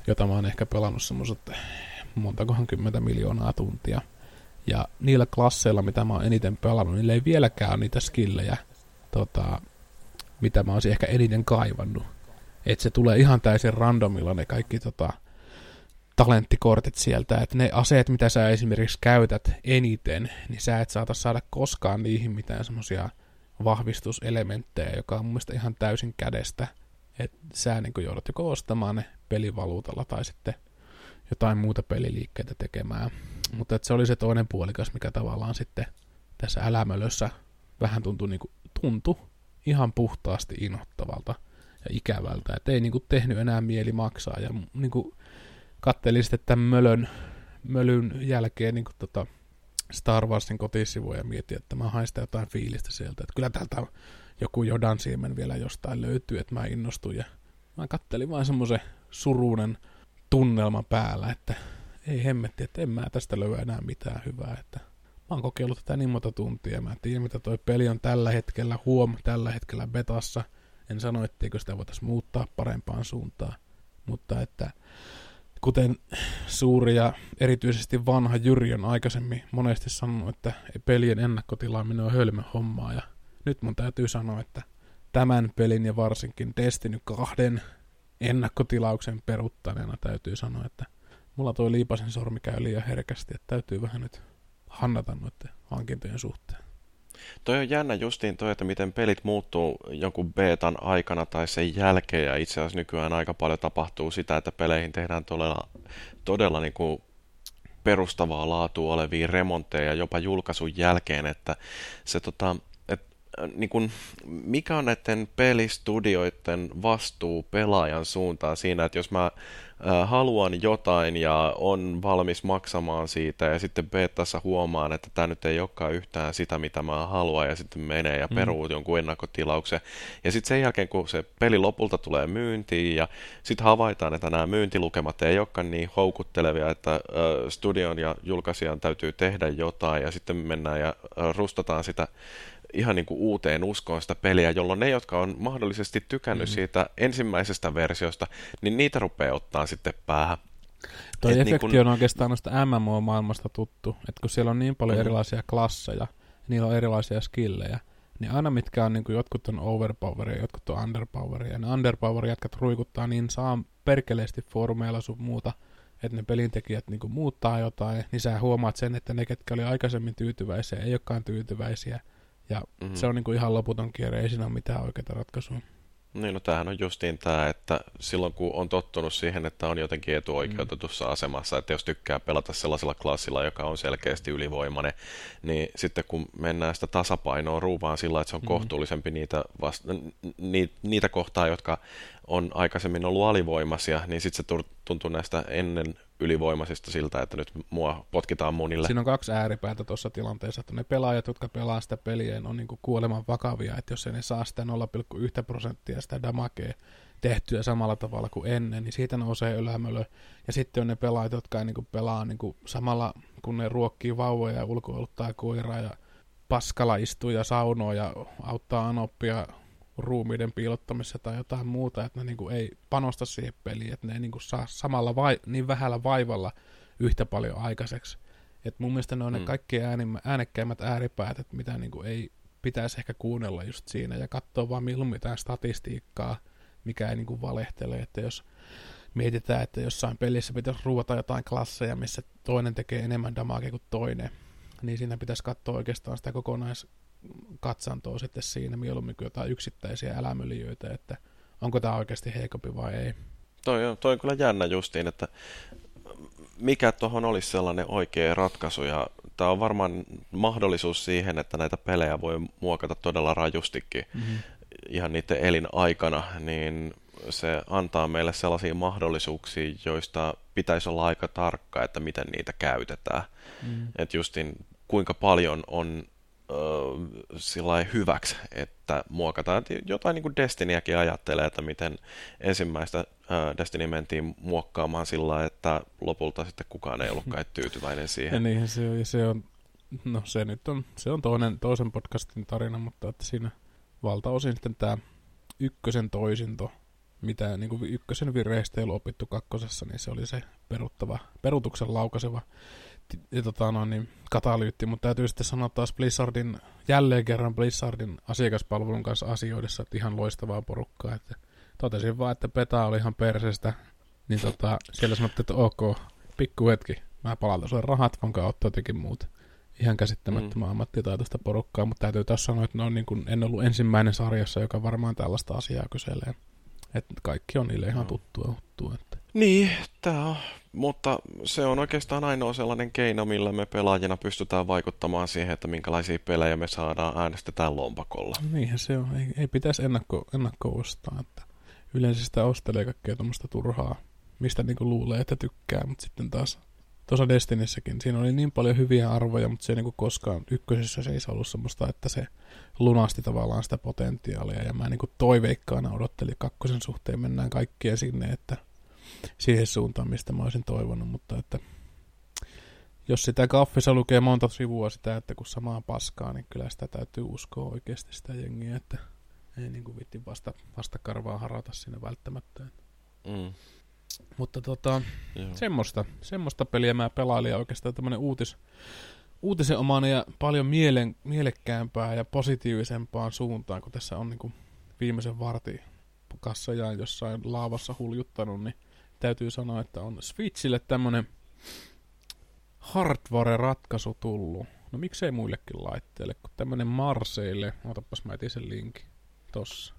Speaker 2: jota mä oon ehkä pelannut semmoset montakohan kymmentä miljoonaa tuntia. Ja niillä klasseilla, mitä mä oon eniten pelannut, niillä ei vieläkään niitä skillejä, tota, mitä mä olisin ehkä eniten kaivannut. Että se tulee ihan täysin randomilla ne kaikki tota, talenttikortit sieltä, että ne aseet, mitä sä esimerkiksi käytät eniten, niin sä et saata saada koskaan niihin mitään semmosia vahvistuselementtejä, joka on mun mielestä ihan täysin kädestä. Että sä niin joudut joko ostamaan ne pelivaluutalla tai sitten jotain muuta peliliikkeitä tekemään. Mutta se oli se toinen puolikas, mikä tavallaan sitten tässä älämölössä vähän tuntui, niin kuin, tuntui ihan puhtaasti inhottavalta ja ikävältä. Että ei niinku tehnyt enää mieli maksaa. Ja niinku kattelin sitten tämän mölön, mölyn jälkeen niinku tota Star Warsin kotisivuja ja mietin, että mä hain jotain fiilistä sieltä. Että kyllä täältä joku Jodan siemen vielä jostain löytyy, että mä innostuin. Ja mä kattelin vain semmoisen surunen tunnelma päällä, että ei hemmetti, että en mä tästä löyä enää mitään hyvää. Että Mä oon kokeillut tätä niin monta tuntia. Mä en tiedä, mitä toi peli on tällä hetkellä, huom, tällä hetkellä betassa. En sano, etteikö sitä voitaisiin muuttaa parempaan suuntaan. Mutta että kuten suuri ja erityisesti vanha Jyri on aikaisemmin monesti sanonut, että pelien ennakkotilaaminen on hölmö hommaa. Ja nyt mun täytyy sanoa, että tämän pelin ja varsinkin Destiny 2 ennakkotilauksen peruttaneena täytyy sanoa, että mulla toi liipasen sormi käy liian herkästi, että täytyy vähän nyt hannata noiden hankintojen suhteen.
Speaker 1: Toi on jännä justiin toi, että miten pelit muuttuu jonkun betan aikana tai sen jälkeen, ja itse asiassa nykyään aika paljon tapahtuu sitä, että peleihin tehdään todella, todella niin kuin perustavaa laatua olevia remontteja jopa julkaisun jälkeen, että se tota, niin kun, mikä on näiden pelistudioiden vastuu pelaajan suuntaan siinä, että jos mä haluan jotain ja on valmis maksamaan siitä ja sitten betassa huomaan, että tämä nyt ei olekaan yhtään sitä, mitä mä haluan ja sitten menee ja mm. peruu mm. jonkun ennakkotilauksen. Ja sitten sen jälkeen, kun se peli lopulta tulee myyntiin ja sitten havaitaan, että nämä myyntilukemat ei olekaan niin houkuttelevia, että studion ja julkaisijan täytyy tehdä jotain ja sitten mennään ja rustataan sitä ihan niin kuin uuteen uskoon sitä peliä, jolloin ne, jotka on mahdollisesti tykännyt mm-hmm. siitä ensimmäisestä versiosta, niin niitä rupeaa ottaa sitten päähän.
Speaker 2: Toi Et niin efekti niin kun... on oikeastaan noista MMO-maailmasta tuttu, että kun siellä on niin paljon mm-hmm. erilaisia klasseja, niillä on erilaisia skillejä, niin aina mitkä on niin kuin jotkut on overpoweria, jotkut on underpoweria, ja ne underpower jätkät ruikuttaa niin saa perkeleesti foorumeilla sun muuta, että ne pelintekijät niin kuin muuttaa jotain, niin sä huomaat sen, että ne, ketkä oli aikaisemmin tyytyväisiä, ei olekaan tyytyväisiä, ja mm-hmm. se on niin kuin ihan loputon kierre, ei siinä ole mitään oikeaa ratkaisua.
Speaker 1: Niin, no tämähän on justiin tämä, että silloin kun on tottunut siihen, että on jotenkin etuoikeutetussa mm. asemassa, että jos tykkää pelata sellaisella klassilla, joka on selkeästi ylivoimainen, niin sitten kun mennään sitä tasapainoa ruuvaan sillä, että se on mm. kohtuullisempi niitä, vasta, ni, niitä kohtaa, jotka on aikaisemmin ollut alivoimaisia, niin sitten se tuntuu näistä ennen ylivoimaisista siltä, että nyt mua potkitaan munille.
Speaker 2: Siinä on kaksi ääripäätä tuossa tilanteessa, että ne pelaajat, jotka pelaa sitä peliä, on niin kuoleman vakavia, että jos ei ne saa sitä 0,1 prosenttia sitä damakea tehtyä samalla tavalla kuin ennen, niin siitä nousee ylämölö. Ja sitten on ne pelaajat, jotka ei niin kuin pelaa niin kuin samalla, kun ne ruokkii vauvoja ja ulkoiluttaa koiraa ja paskalla istuu ja saunoo ja auttaa anoppia ruumiiden piilottamisessa tai jotain muuta, että ne niin kuin ei panosta siihen peliin, että ne ei niin kuin saa samalla vai, niin vähällä vaivalla yhtä paljon aikaiseksi. Et mun mielestä ne on mm. ne kaikki äänimmä, äänekkäimmät ääripäät, että mitä niin kuin ei pitäisi ehkä kuunnella just siinä ja katsoa vaan milloin mitään statistiikkaa, mikä ei niin kuin valehtele, että jos mietitään, että jossain pelissä pitäisi ruuvata jotain klasseja, missä toinen tekee enemmän damagea kuin toinen, niin siinä pitäisi katsoa oikeastaan sitä kokonais katsantoa sitten siinä mieluummin kuin jotain yksittäisiä älämölijöitä, että onko tämä oikeasti heikompi vai ei.
Speaker 1: Toi on, toi on kyllä jännä justiin, että mikä tuohon olisi sellainen oikea ratkaisu ja tämä on varmaan mahdollisuus siihen, että näitä pelejä voi muokata todella rajustikin mm-hmm. ihan niiden elinaikana, niin se antaa meille sellaisia mahdollisuuksia, joista pitäisi olla aika tarkka, että miten niitä käytetään. Mm. Että justin kuinka paljon on sillä hyväksi, että muokataan. Jotain niin kuin Destiniäkin ajattelee, että miten ensimmäistä Destiny mentiin muokkaamaan sillä että lopulta sitten kukaan ei ollutkaan (laughs) tyytyväinen siihen.
Speaker 2: Ja niinhän se on, ja se on, no se nyt on, se on toinen, toisen podcastin tarina, mutta että siinä valtaosin sitten tämä ykkösen toisinto, mitä niin kuin ykkösen virheistä ei ollut opittu kakkosessa, niin se oli se peruttava, perutuksen laukaiseva ja tota, no, niin, katalyytti, mutta täytyy sitten sanoa taas Blizzardin, jälleen kerran Blizzardin asiakaspalvelun kanssa asioidessa, että ihan loistavaa porukkaa, että totesin vaan, että peta oli ihan persestä, niin tota, siellä sanottiin, että ok, pikku hetki, mä palautan sulle rahat, vaan kautta jotenkin muuta. Ihan käsittämättömän mm. ammattitaitoista porukkaa, mutta täytyy taas sanoa, että ne on niin kuin, en ollut ensimmäinen sarjassa, joka varmaan tällaista asiaa kyselee. Että kaikki on niille ihan tuttua. tuttua että.
Speaker 1: Niin, tämä on mutta se on oikeastaan ainoa sellainen keino, millä me pelaajina pystytään vaikuttamaan siihen, että minkälaisia pelejä me saadaan äänestetään lompakolla.
Speaker 2: Niinhän se on. Ei, ei pitäisi ennakko, ennakko ostaa. Että yleensä sitä ostelee kaikkea tuommoista turhaa, mistä niinku luulee, että tykkää, mutta sitten taas tuossa Destinissäkin, siinä oli niin paljon hyviä arvoja, mutta se ei niinku koskaan ykkösessä se ei ollut semmoista, että se lunasti tavallaan sitä potentiaalia, ja mä niinku toiveikkaana odottelin kakkosen suhteen, mennään kaikkien sinne, että – siihen suuntaan, mistä mä olisin toivonut, mutta että jos sitä kaffissa lukee monta sivua sitä, että kun samaa paskaa, niin kyllä sitä täytyy uskoa oikeasti sitä jengiä, että ei niin kuin vitti vasta, vasta karvaa harata sinne välttämättä. Mm. Mutta tota, semmoista, semmoista peliä mä pelailin ja oikeastaan tämmönen uutis, uutisenomainen ja paljon mielen, mielekkäämpää ja positiivisempaan suuntaan, kun tässä on niin kuin viimeisen vartin kassajaan jossain laavassa huljuttanut, niin täytyy sanoa, että on Switchille tämmönen hardware-ratkaisu tullut. No miksei muillekin laitteille, kun tämmönen Marseille, otapas mä etin sen linkin tossa.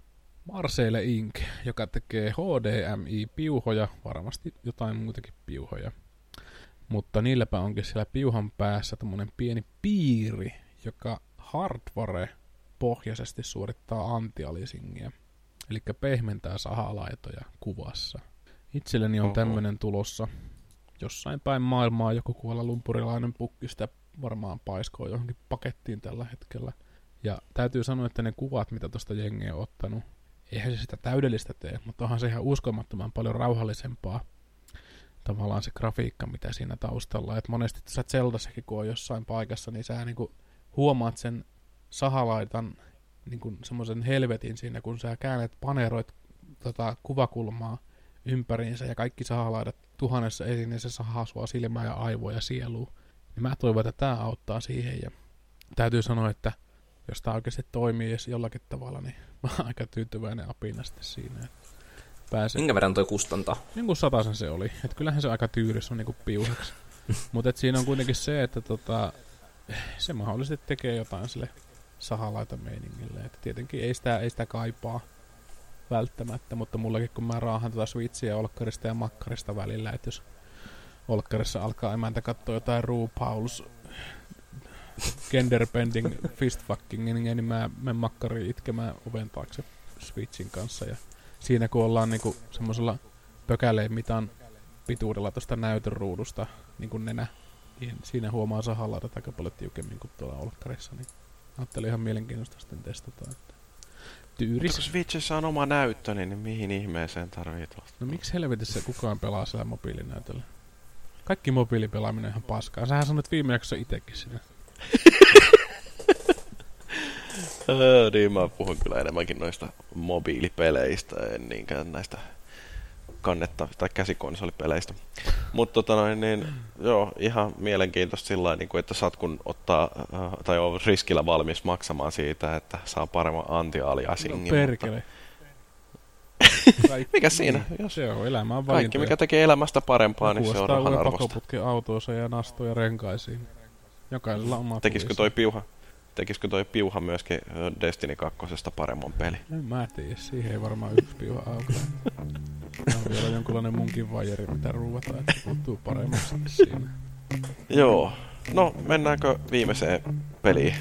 Speaker 2: Marseille Inc., joka tekee HDMI-piuhoja, varmasti jotain muitakin piuhoja. Mutta niilläpä onkin siellä piuhan päässä tämmönen pieni piiri, joka hardware pohjaisesti suorittaa antialisingiä, eli pehmentää sahalaitoja kuvassa. Itselleni on tämmöinen tulossa. Jossain päin maailmaa joku kuolla lumpurilainen pukki sitä varmaan paiskoo johonkin pakettiin tällä hetkellä. Ja täytyy sanoa, että ne kuvat, mitä tuosta jengiä on ottanut, eihän se sitä täydellistä tee, mutta onhan se ihan uskomattoman paljon rauhallisempaa tavallaan se grafiikka, mitä siinä taustalla. Et monesti tässä Zeldassakin, kun on jossain paikassa, niin sä niinku huomaat sen sahalaitan niinku semmoisen helvetin siinä, kun sä käännät, paneroit tota, kuvakulmaa ympäriinsä ja kaikki sahalaidat tuhannessa se sahaa sua silmää ja aivoja sieluun. Niin mä toivon, että tämä auttaa siihen ja täytyy sanoa, että jos tämä oikeasti toimii edes jollakin tavalla, niin (laughs) mä oon aika tyytyväinen apina sitten siinä. Että
Speaker 3: pääsee. Minkä verran toi kustantaa?
Speaker 2: Niin sataisen se oli. Että kyllähän se aika tyyris on niinku piuhaksi. (laughs) Mutta siinä on kuitenkin se, että tota, se mahdollisesti tekee jotain sille sahalaita meiningille. Että tietenkin ei sitä, ei sitä kaipaa välttämättä, mutta mullakin kun mä raahan tota switchiä olkkarista ja makkarista välillä, että jos olkkarissa alkaa emäntä katsoa jotain RuPaul's genderbending (laughs) fistfucking, niin mä menen makkariin itkemään oven taakse Switchin kanssa. Ja siinä kun ollaan niinku semmoisella pökäleen mitan pituudella tuosta näytön ruudusta niin kuin nenä, niin siinä huomaa sahalla aika paljon tiukemmin kuin tuolla olkkarissa, niin ajattelin ihan mielenkiintoista sitten testata. Että
Speaker 1: tyyris. Mutta kun Switchissä on oma näyttö, niin mihin ihmeeseen tarvii tuosta?
Speaker 2: No miksi helvetissä kukaan pelaa sillä mobiilinäytöllä? Kaikki mobiilipelaaminen on ihan paskaa. Sähän sanoit viime jaksossa itekin sitä. (laughs)
Speaker 1: niin mä puhun kyllä enemmänkin noista mobiilipeleistä, en niinkään näistä kannettavista tai käsikonsolipeleistä. Mutta tota noin, niin, joo, ihan mielenkiintoista sillä niin että saat kun ottaa, äh, tai on riskillä valmis maksamaan siitä, että saa paremman anti-aliasingin.
Speaker 2: No perkele.
Speaker 1: Kaikki, (laughs) mikä siinä?
Speaker 2: Niin, jos se on elämä on
Speaker 1: Kaikki, mikä tekee elämästä parempaa, niin se on rahan arvosta.
Speaker 2: autoonsa ja nastoja renkaisiin. Jokaisella oma
Speaker 1: Tekisikö toi piuha? Tekisikö toi piuha myöskin Destiny 2 paremman peli?
Speaker 2: En mä tiedä, siihen ei varmaan yksi piuha auka. on vielä jonkunlainen munkin vajeri, mitä ruuvataan, että puuttuu paremmaksi siinä.
Speaker 1: Joo. No, mennäänkö viimeiseen peliin?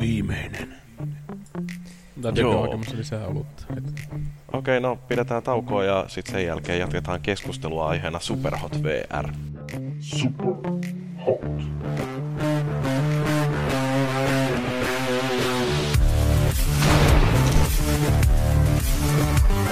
Speaker 2: Viimeinen. Täytyykö hakemassa lisää olutta?
Speaker 1: Okei, okay, no pidetään taukoa ja sitten sen jälkeen jatketaan keskustelua aiheena Superhot VR. Superhot.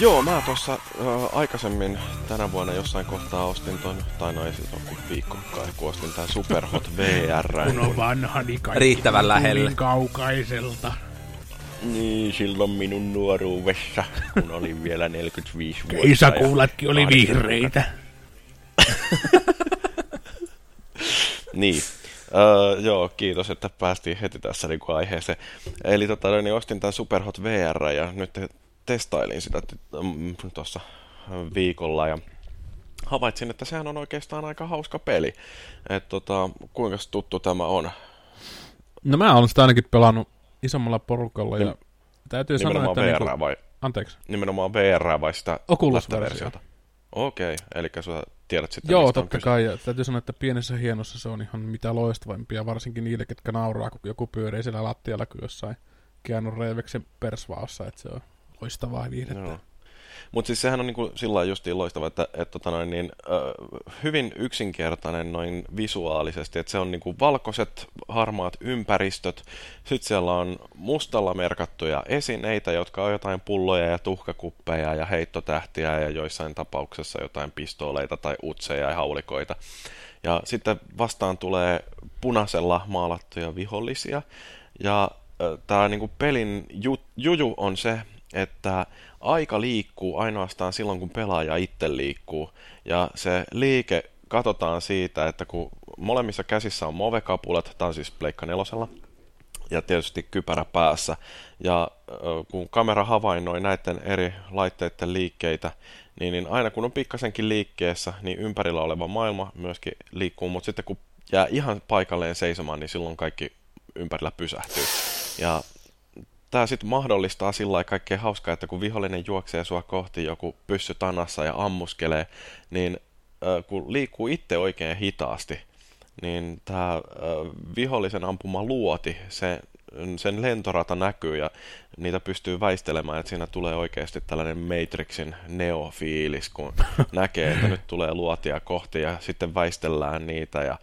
Speaker 1: Joo, mä tuossa äh, aikaisemmin tänä vuonna jossain kohtaa ostin ton, tai no ei sit ole viikko kai, kun ostin tän Superhot (laughs) VR.
Speaker 2: kun on vanha, niin
Speaker 3: Riittävän lähellä.
Speaker 2: kaukaiselta.
Speaker 1: Niin, silloin minun nuoruudessa, kun olin vielä 45 vuotta.
Speaker 2: Keisakuulatkin oli vihreitä. (laughs)
Speaker 1: niin. Uh, joo, kiitos, että päästiin heti tässä niin aiheeseen. Eli tota, niin ostin tämän Superhot VR ja nyt testailin sitä mm, tuossa viikolla ja havaitsin, että sehän on oikeastaan aika hauska peli. Että tota, kuinka tuttu tämä on?
Speaker 2: No mä olen sitä ainakin pelannut isommalla porukalla ja täytyy sanoa, että... VR
Speaker 1: niinku... vai?
Speaker 2: Anteeksi.
Speaker 1: Nimenomaan VR vai sitä
Speaker 2: Oculus-versiota?
Speaker 1: Okei, okay, eli sä tiedät sitten,
Speaker 2: Joo, totta kai. Ja täytyy sanoa, että pienessä hienossa se on ihan mitä loistavampia, varsinkin niille, ketkä nauraa, kun joku pyörii siellä lattialla kuin jossain Keanu Reiveksen persvaassa, että se on loistavaa viihdettä. Joo.
Speaker 1: Mutta siis sehän on niinku sillä justiin loistava, että et, tota noin, niin, ö, hyvin yksinkertainen noin visuaalisesti, että se on niinku valkoiset, harmaat ympäristöt, sitten siellä on mustalla merkattuja esineitä, jotka on jotain pulloja ja tuhkakuppeja ja heittotähtiä ja joissain tapauksessa jotain pistooleita tai utseja ja haulikoita. Ja sitten vastaan tulee punaisella maalattuja vihollisia, ja tämä niinku pelin ju, juju on se, että aika liikkuu ainoastaan silloin, kun pelaaja itse liikkuu. Ja se liike katsotaan siitä, että kun molemmissa käsissä on movekapulat, tämä on siis Pleikka nelosella, ja tietysti kypärä päässä. Ja kun kamera havainnoi näiden eri laitteiden liikkeitä, niin, niin aina kun on pikkasenkin liikkeessä, niin ympärillä oleva maailma myöskin liikkuu, mutta sitten kun jää ihan paikalleen seisomaan, niin silloin kaikki ympärillä pysähtyy. Ja tämä sitten mahdollistaa sillä kaikkea hauskaa, että kun vihollinen juoksee sua kohti joku pyssy tanassa ja ammuskelee, niin äh, kun liikkuu itse oikein hitaasti, niin tämä äh, vihollisen ampuma luoti, se, sen lentorata näkyy ja niitä pystyy väistelemään, että siinä tulee oikeasti tällainen Matrixin neofiilis, kun (laughs) näkee, että nyt tulee luotia kohti ja sitten väistellään niitä ja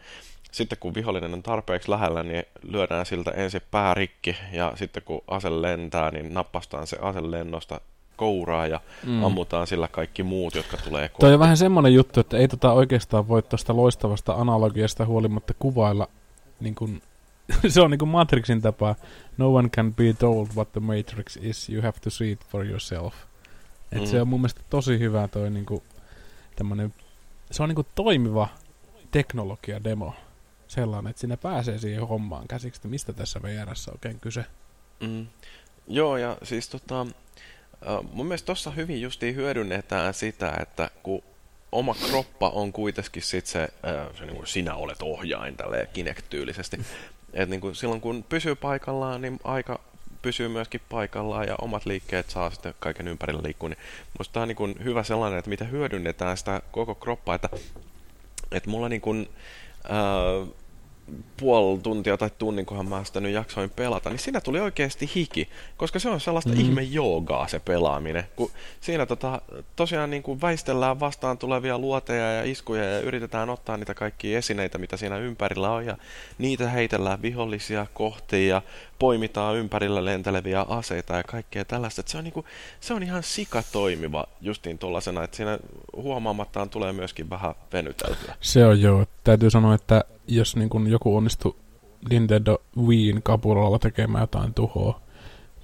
Speaker 1: sitten kun vihollinen on tarpeeksi lähellä, niin lyödään siltä ensin päärikki ja sitten kun ase lentää, niin nappastaan se ase lennosta kouraa ja mm. ammutaan sillä kaikki muut, jotka tulee kohti.
Speaker 2: Toi on vähän semmoinen juttu, että ei tota oikeastaan voi tuosta loistavasta analogiasta huolimatta kuvailla niin kun, (laughs) se on niin kuin Matrixin tapa. No one can be told what the Matrix is, you have to see it for yourself. Et mm. se on mun mielestä tosi hyvä toi niin kuin, tämmönen, se on niin kuin toimiva teknologia-demo sellainen, että sinne pääsee siihen hommaan käsiksi, että mistä tässä VRssä oikein kyse.
Speaker 1: Mm. Joo, ja siis tota, mun mielestä tuossa hyvin justiin hyödynnetään sitä, että kun oma kroppa on kuitenkin sit se, se niin kuin sinä olet ohjain tälleen Kinect-tyylisesti. Et niin kuin silloin kun pysyy paikallaan, niin aika pysyy myöskin paikallaan ja omat liikkeet saa sitten kaiken ympärillä liikkua. Niin musta tämä on niin kuin hyvä sellainen, että mitä hyödynnetään sitä koko kroppaa, että, että mulla niin kuin, ää, puoli tuntia tai tunnin, kunhan mä sitä nyt jaksoin pelata, niin siinä tuli oikeasti hiki, koska se on sellaista mm. ihme joogaa se pelaaminen. Kun siinä tota, tosiaan niin kuin väistellään vastaan tulevia luoteja ja iskuja ja yritetään ottaa niitä kaikkia esineitä, mitä siinä ympärillä on, ja niitä heitellään vihollisia kohti ja poimitaan ympärillä lenteleviä aseita ja kaikkea tällaista. Se, on niin kuin, se on ihan sika toimiva justiin tuollaisena, että siinä huomaamattaan tulee myöskin vähän venyteltyä.
Speaker 2: Se on joo. Täytyy sanoa, että jos niin kuin joku onnistuu Nintendo Wiiin kapulalla tekemään jotain tuhoa,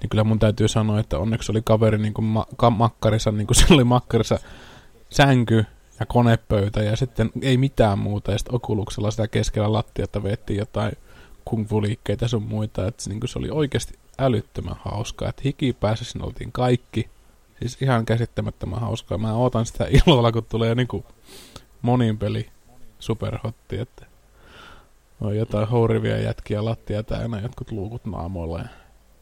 Speaker 2: niin kyllä mun täytyy sanoa, että onneksi oli kaveri niin kuin ma- ka- makkarissa, niin kuin (laughs) se oli makkarissa sänky ja konepöytä ja sitten ei mitään muuta. Ja sitten okuluksella sitä keskellä lattiata veettiin jotain kung fu-liikkeitä sun muita. Että se, niin se oli oikeasti älyttömän hauskaa. Että hikipäässä oltiin kaikki. Siis ihan käsittämättömän hauskaa. Mä ootan sitä (laughs) ilolla, kun tulee niin kuin monin peli superhotti. Että on jotain hourivia jätkiä lattia täynnä, jotkut luukut naamoilla ja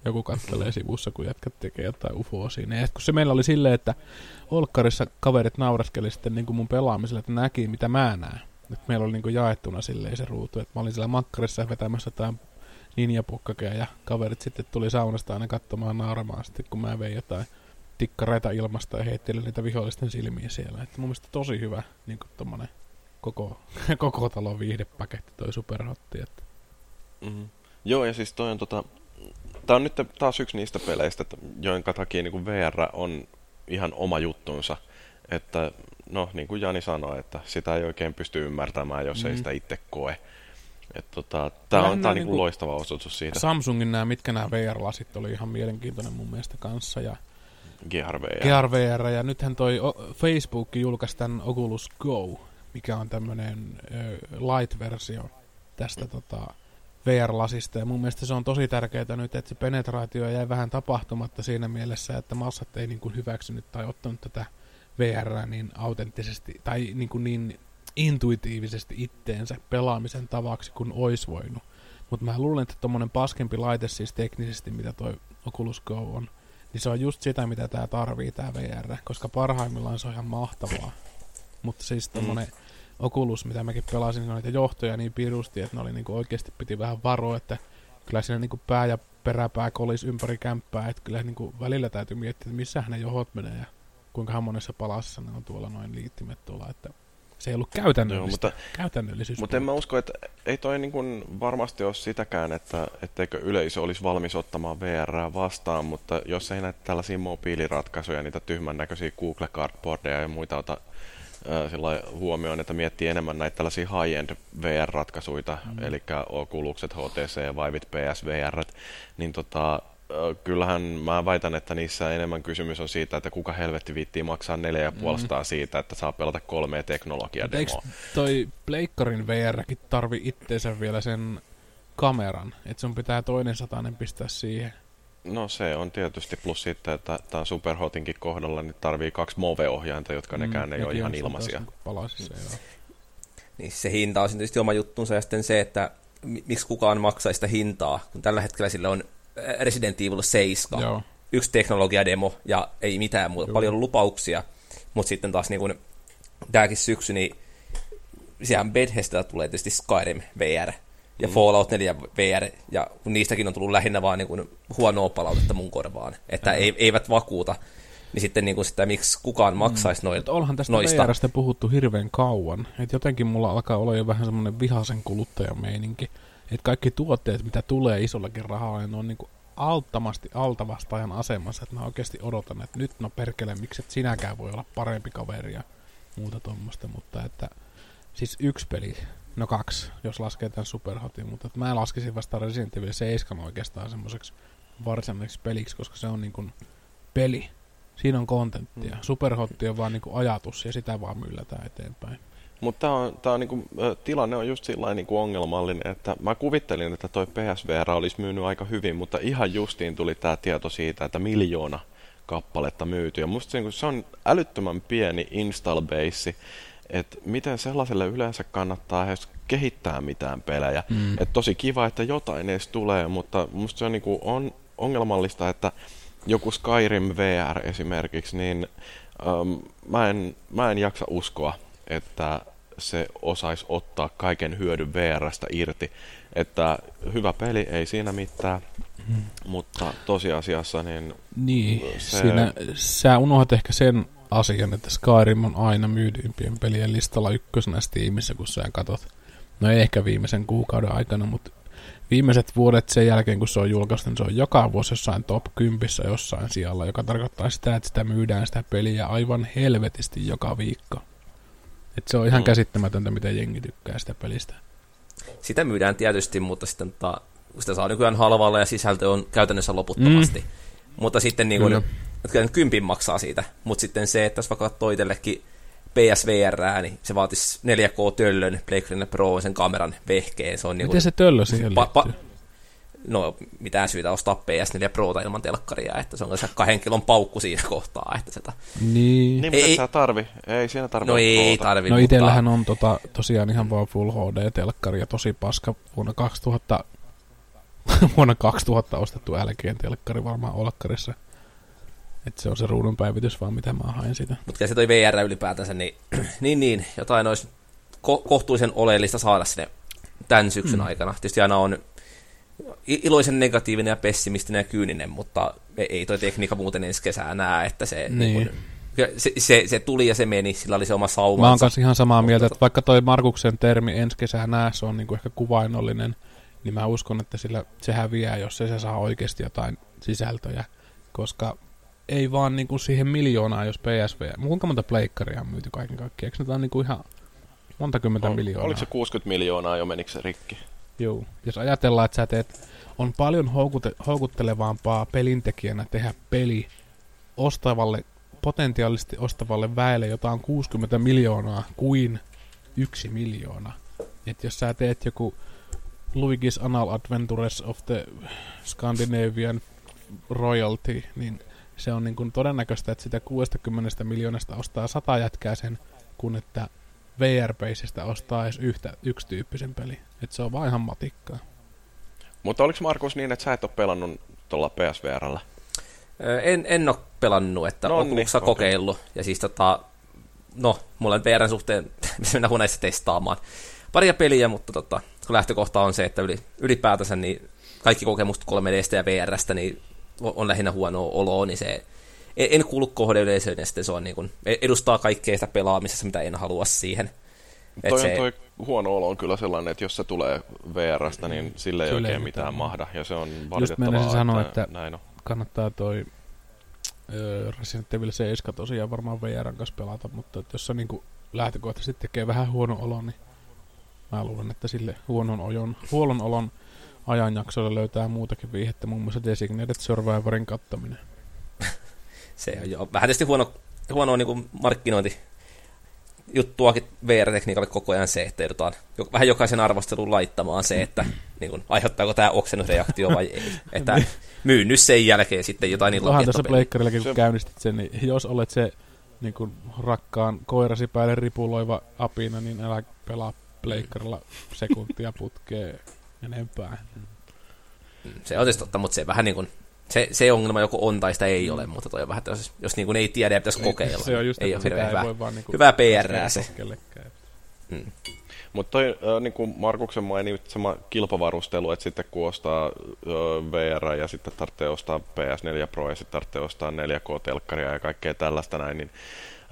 Speaker 2: joku kattelee sivussa, kun jätkät tekee jotain ufoa siinä. Ja kun se meillä oli silleen, että Olkkarissa kaverit nauraskeli sitten niin kuin mun pelaamiselle, että näki mitä mä näen. Et meillä oli niin kuin jaettuna silleen se ruutu, että mä olin siellä makkarissa vetämässä jotain ninjapukkakea ja kaverit sitten tuli saunasta aina katsomaan nauramaan sitten, kun mä vein jotain tikkareita ilmasta ja heittelin niitä vihollisten silmiä siellä. Että mun mielestä tosi hyvä niin tommonen koko, (laughs) koko talon viihdepaketti toi superhotti. Että.
Speaker 1: Mm-hmm. Joo, ja siis toi on tota, tää on nyt taas yksi niistä peleistä, että, joiden takia niin VR on ihan oma juttunsa. Että no, niin kuin Jani sanoi, että sitä ei oikein pysty ymmärtämään, jos mm. ei sitä itse koe. Tota, tämä on, tää on niin kuin loistava osoitus siitä.
Speaker 2: Samsungin nämä, mitkä nämä VR-lasit oli ihan mielenkiintoinen mun mielestä kanssa. Ja
Speaker 1: GRVR.
Speaker 2: GRVR, ja nythän toi Facebook julkaisi tämän Oculus Go, mikä on tämmöinen light-versio tästä mm. tota, VR-lasista. Ja mun mielestä se on tosi tärkeää nyt, että se penetraatio jäi vähän tapahtumatta siinä mielessä, että massat ei niin kuin hyväksynyt tai ottanut tätä VR niin autenttisesti tai niin, kuin niin intuitiivisesti itteensä pelaamisen tavaksi kuin ois voinut. Mutta mä luulen, että tommonen paskempi laite siis teknisesti, mitä toi Oculus Go on, niin se on just sitä, mitä tää tarvii tää VR, koska parhaimmillaan se on ihan mahtavaa. Mutta siis tommonen mm. Oculus, mitä mäkin pelasin, niin niitä johtoja niin pirusti, että ne oli niinku oikeasti piti vähän varoa, että kyllä siinä niinku pää ja peräpää kolis ympäri kämppää, että kyllä niinku välillä täytyy miettiä, että missä ne johot menee ja kuinka monessa palassa ne on tuolla noin liittimet tuolla, että se ei ollut käytännöllistä. Joo, mutta, käytännöllisyys.
Speaker 1: Mutta en mä usko, että ei toi niin kuin varmasti ole sitäkään, että etteikö yleisö olisi valmis ottamaan VR vastaan, mutta jos ei näitä tällaisia mobiiliratkaisuja, niitä tyhmän näköisiä Google Cardboardeja ja muita ota sillä huomioon, että miettii enemmän näitä tällaisia high-end VR-ratkaisuja, mm. eli Oculusset, HTC, Vivit, PSVR, niin tota, kyllähän mä väitän, että niissä enemmän kysymys on siitä, että kuka helvetti viittii maksaa neljä ja puolestaan mm. siitä, että saa pelata kolme teknologia
Speaker 2: Eikö toi Pleikkarin VRkin tarvi itteensä vielä sen kameran, että sun pitää toinen satainen pistää siihen.
Speaker 1: No se on tietysti plus sitten, että tämä Superhotinkin kohdalla niin tarvii kaksi Move-ohjainta, jotka mm, nekään ei ole ihan ilmaisia.
Speaker 2: Palasissa, joo.
Speaker 3: Niin se hinta on tietysti oma juttunsa ja sitten se, että miksi kukaan maksaisi sitä hintaa, kun tällä hetkellä sillä on Resident Evil 7, Joo. yksi teknologiademo ja ei mitään muuta, Joo. paljon lupauksia, mutta sitten taas niin kuin, tämäkin syksy, niin siellä Bethesda tulee tietysti Skyrim VR ja mm. Fallout 4 VR, ja kun niistäkin on tullut lähinnä vaan niin kuin huonoa palautetta mun korvaan, että mm. eivät vakuuta, niin sitten niin kuin sitä, miksi kukaan mm. maksaisi mm. noita.
Speaker 2: Onhan tästä noista. VRstä puhuttu hirveän kauan, että jotenkin mulla alkaa olla jo vähän semmoinen vihaisen kuluttajan meininki, että kaikki tuotteet, mitä tulee isollakin rahalla, niin ne on niin kuin alttamasti altavastajan asemassa, että mä oikeasti odotan, että nyt no perkele, miksi et sinäkään voi olla parempi kaveri ja muuta tuommoista, mutta että siis yksi peli, no kaksi, jos laskee tämän Superhotin, mutta että mä laskisin vasta Resident Evil 7 oikeastaan semmoiseksi varsinaiseksi peliksi, koska se on niin kuin peli. Siinä on kontenttia. Mm. Superhotti on vaan niin kuin ajatus ja sitä vaan myllätään eteenpäin.
Speaker 1: Mutta tää on, tää on niinku, tilanne on just sillä niinku ongelmallinen, että mä kuvittelin, että toi PSVR olisi myynyt aika hyvin, mutta ihan justiin tuli tämä tieto siitä, että miljoona kappaletta myyty. Ja musta se, niinku, se on älyttömän pieni install base, että miten sellaiselle yleensä kannattaa edes kehittää mitään pelejä. Mm. Et tosi kiva, että jotain edes tulee, mutta musta se on, niinku, on ongelmallista, että joku Skyrim VR esimerkiksi, niin um, mä, en, mä en jaksa uskoa, että se osaisi ottaa kaiken hyödyn VRstä irti. Että hyvä peli, ei siinä mitään, hmm. mutta tosiasiassa niin...
Speaker 2: Niin, se... siinä, sä unohdat ehkä sen asian, että Skyrim on aina myydyimpien pelien listalla ykkösenä Steamissa, kun sä katot. No ei ehkä viimeisen kuukauden aikana, mutta viimeiset vuodet sen jälkeen, kun se on julkaistu, niin se on joka vuosi jossain top 10 jossain sijalla, joka tarkoittaa sitä, että sitä myydään sitä peliä aivan helvetisti joka viikko. Et se on ihan mm. käsittämätöntä, miten jengi tykkää sitä pelistä.
Speaker 3: Sitä myydään tietysti, mutta sitten ta, sitä saa nykyään halvalla ja sisältö on käytännössä loputtomasti. Mm. Mutta sitten niin kuin, kyllä kympin maksaa siitä. Mutta sitten se, että jos vaikka katsoo itsellekin PSVR, niin se vaatisi 4K-töllön, PlayStation Pro sen kameran vehkeen. Se on
Speaker 2: niin Miten se töllö siihen pa- pa-
Speaker 3: no mitään syytä ostaa PS4 Prota ilman telkkaria, että se on se kahden kilon paukku siinä kohtaa. Että sitä...
Speaker 2: Niin.
Speaker 1: Niin, ei, sä tarvi. Ei siinä tarvi.
Speaker 3: No ei tarvi.
Speaker 2: No mutta... itsellähän on tota, tosiaan ihan vaan Full HD-telkkari ja tosi paska vuonna 2000, (laughs) vuonna 2000 ostettu LG-telkkari varmaan Olkkarissa. Että se on se ruudun päivitys vaan, mitä mä hain sitä.
Speaker 3: Mutta se toi VR ylipäätänsä, niin, (clears throat) niin, niin jotain olisi ko- kohtuullisen oleellista saada sinne tämän syksyn mm. aikana. Tietysti aina on iloisen negatiivinen ja pessimistinen ja kyyninen, mutta ei toi tekniikka muuten ensi kesää näe, että se, niin. Niin kun, se, se, se, tuli ja se meni, sillä oli se oma saumansa.
Speaker 2: Mä oon kanssa ihan samaa mieltä, että vaikka toi Markuksen termi ensi kesää näe, se on niinku ehkä kuvainnollinen, niin mä uskon, että sillä se häviää, jos se, se saa oikeasti jotain sisältöjä, koska ei vaan niinku siihen miljoonaa, jos PSV, kuinka monta pleikkaria on myyty kaiken kaikkiaan, eikö ne on niinku ihan monta kymmentä
Speaker 1: Ol,
Speaker 2: miljoonaa?
Speaker 1: Oliko se 60 miljoonaa jo, menikö se rikki?
Speaker 2: Joo. Jos ajatellaan, että sä teet, on paljon houkute, houkuttelevampaa pelintekijänä tehdä peli ostavalle, potentiaalisesti ostavalle väelle, jota on 60 miljoonaa, kuin yksi miljoona. Et jos sä teet joku Luigi's Anal Adventures of the Scandinavian Royalty, niin se on niin kuin todennäköistä, että sitä 60 miljoonasta ostaa sata jätkää sen, kun että vr ostaa edes yhtä yksityyppisen peli. Että se on vaan ihan matikkaa.
Speaker 1: Mutta oliko Markus niin, että sä et ole pelannut tuolla PSVRllä?
Speaker 3: En, en ole pelannut, että no, niin, okay. kokeillut. Ja siis tota, no, mulla on VRn suhteen, (laughs) mennä huoneessa testaamaan paria peliä, mutta tota, kun lähtökohta on se, että yli, ylipäätänsä niin kaikki kokemukset 3Dstä ja VRstä niin on lähinnä huonoa oloa, niin se en kuulu kohdeyleisöön, ja sitten se on niin kuin, edustaa kaikkea sitä pelaamisessa, mitä en halua siihen.
Speaker 1: Et toi, se... toi huono olo on kyllä sellainen, että jos se tulee VRstä, niin sille ei oikein mitään, mitään mahda, ja se on valitettavaa,
Speaker 2: Just sanoa, että, että näin on. kannattaa toi ö, Resident Evil 7 tosiaan varmaan VRn kanssa pelata, mutta jos se niin lähtökohtaisesti tekee vähän huono olo, niin mä luulen, että sille huonon, ojon, huonon olon ajanjaksoilla löytää muutakin viihettä, muun muassa Designated Survivorin kattaminen. (laughs)
Speaker 3: Se on jo vähän tietysti huono, huono niin kuin markkinointi juttuakin VR-tekniikalle koko ajan se, että joudutaan vähän jokaisen arvostelun laittamaan se, että niin kuin, aiheuttaako tämä oksennusreaktio vai ei. (laughs) Että myy nyt sen jälkeen sitten jotain niin
Speaker 2: Onhan tässä pleikkarillakin, kun käynnistit sen, niin jos olet se niin kuin rakkaan koirasi päälle ripuloiva apina, niin älä pelaa pleikkarilla sekuntia putkeen enempää.
Speaker 3: Se on siis totta, mutta se vähän niin kuin se, se ongelma joko on tai sitä ei ole, mutta toi on vähän, jos, jos niin kuin ei tiedä ja pitäisi kokeilla.
Speaker 2: Se on just,
Speaker 3: ei ole
Speaker 2: hirveän
Speaker 3: hyvä,
Speaker 2: voi vaan niin kuin
Speaker 3: hyvää PR se.
Speaker 1: Mm. Mutta toi, äh, niin kuin Markuksen mainitsema kilpavarustelu, että sitten kun ostaa äh, VR ja sitten tarvitsee ostaa PS4 Pro ja sitten tarvitsee ostaa 4K-telkkaria ja kaikkea tällaista näin, niin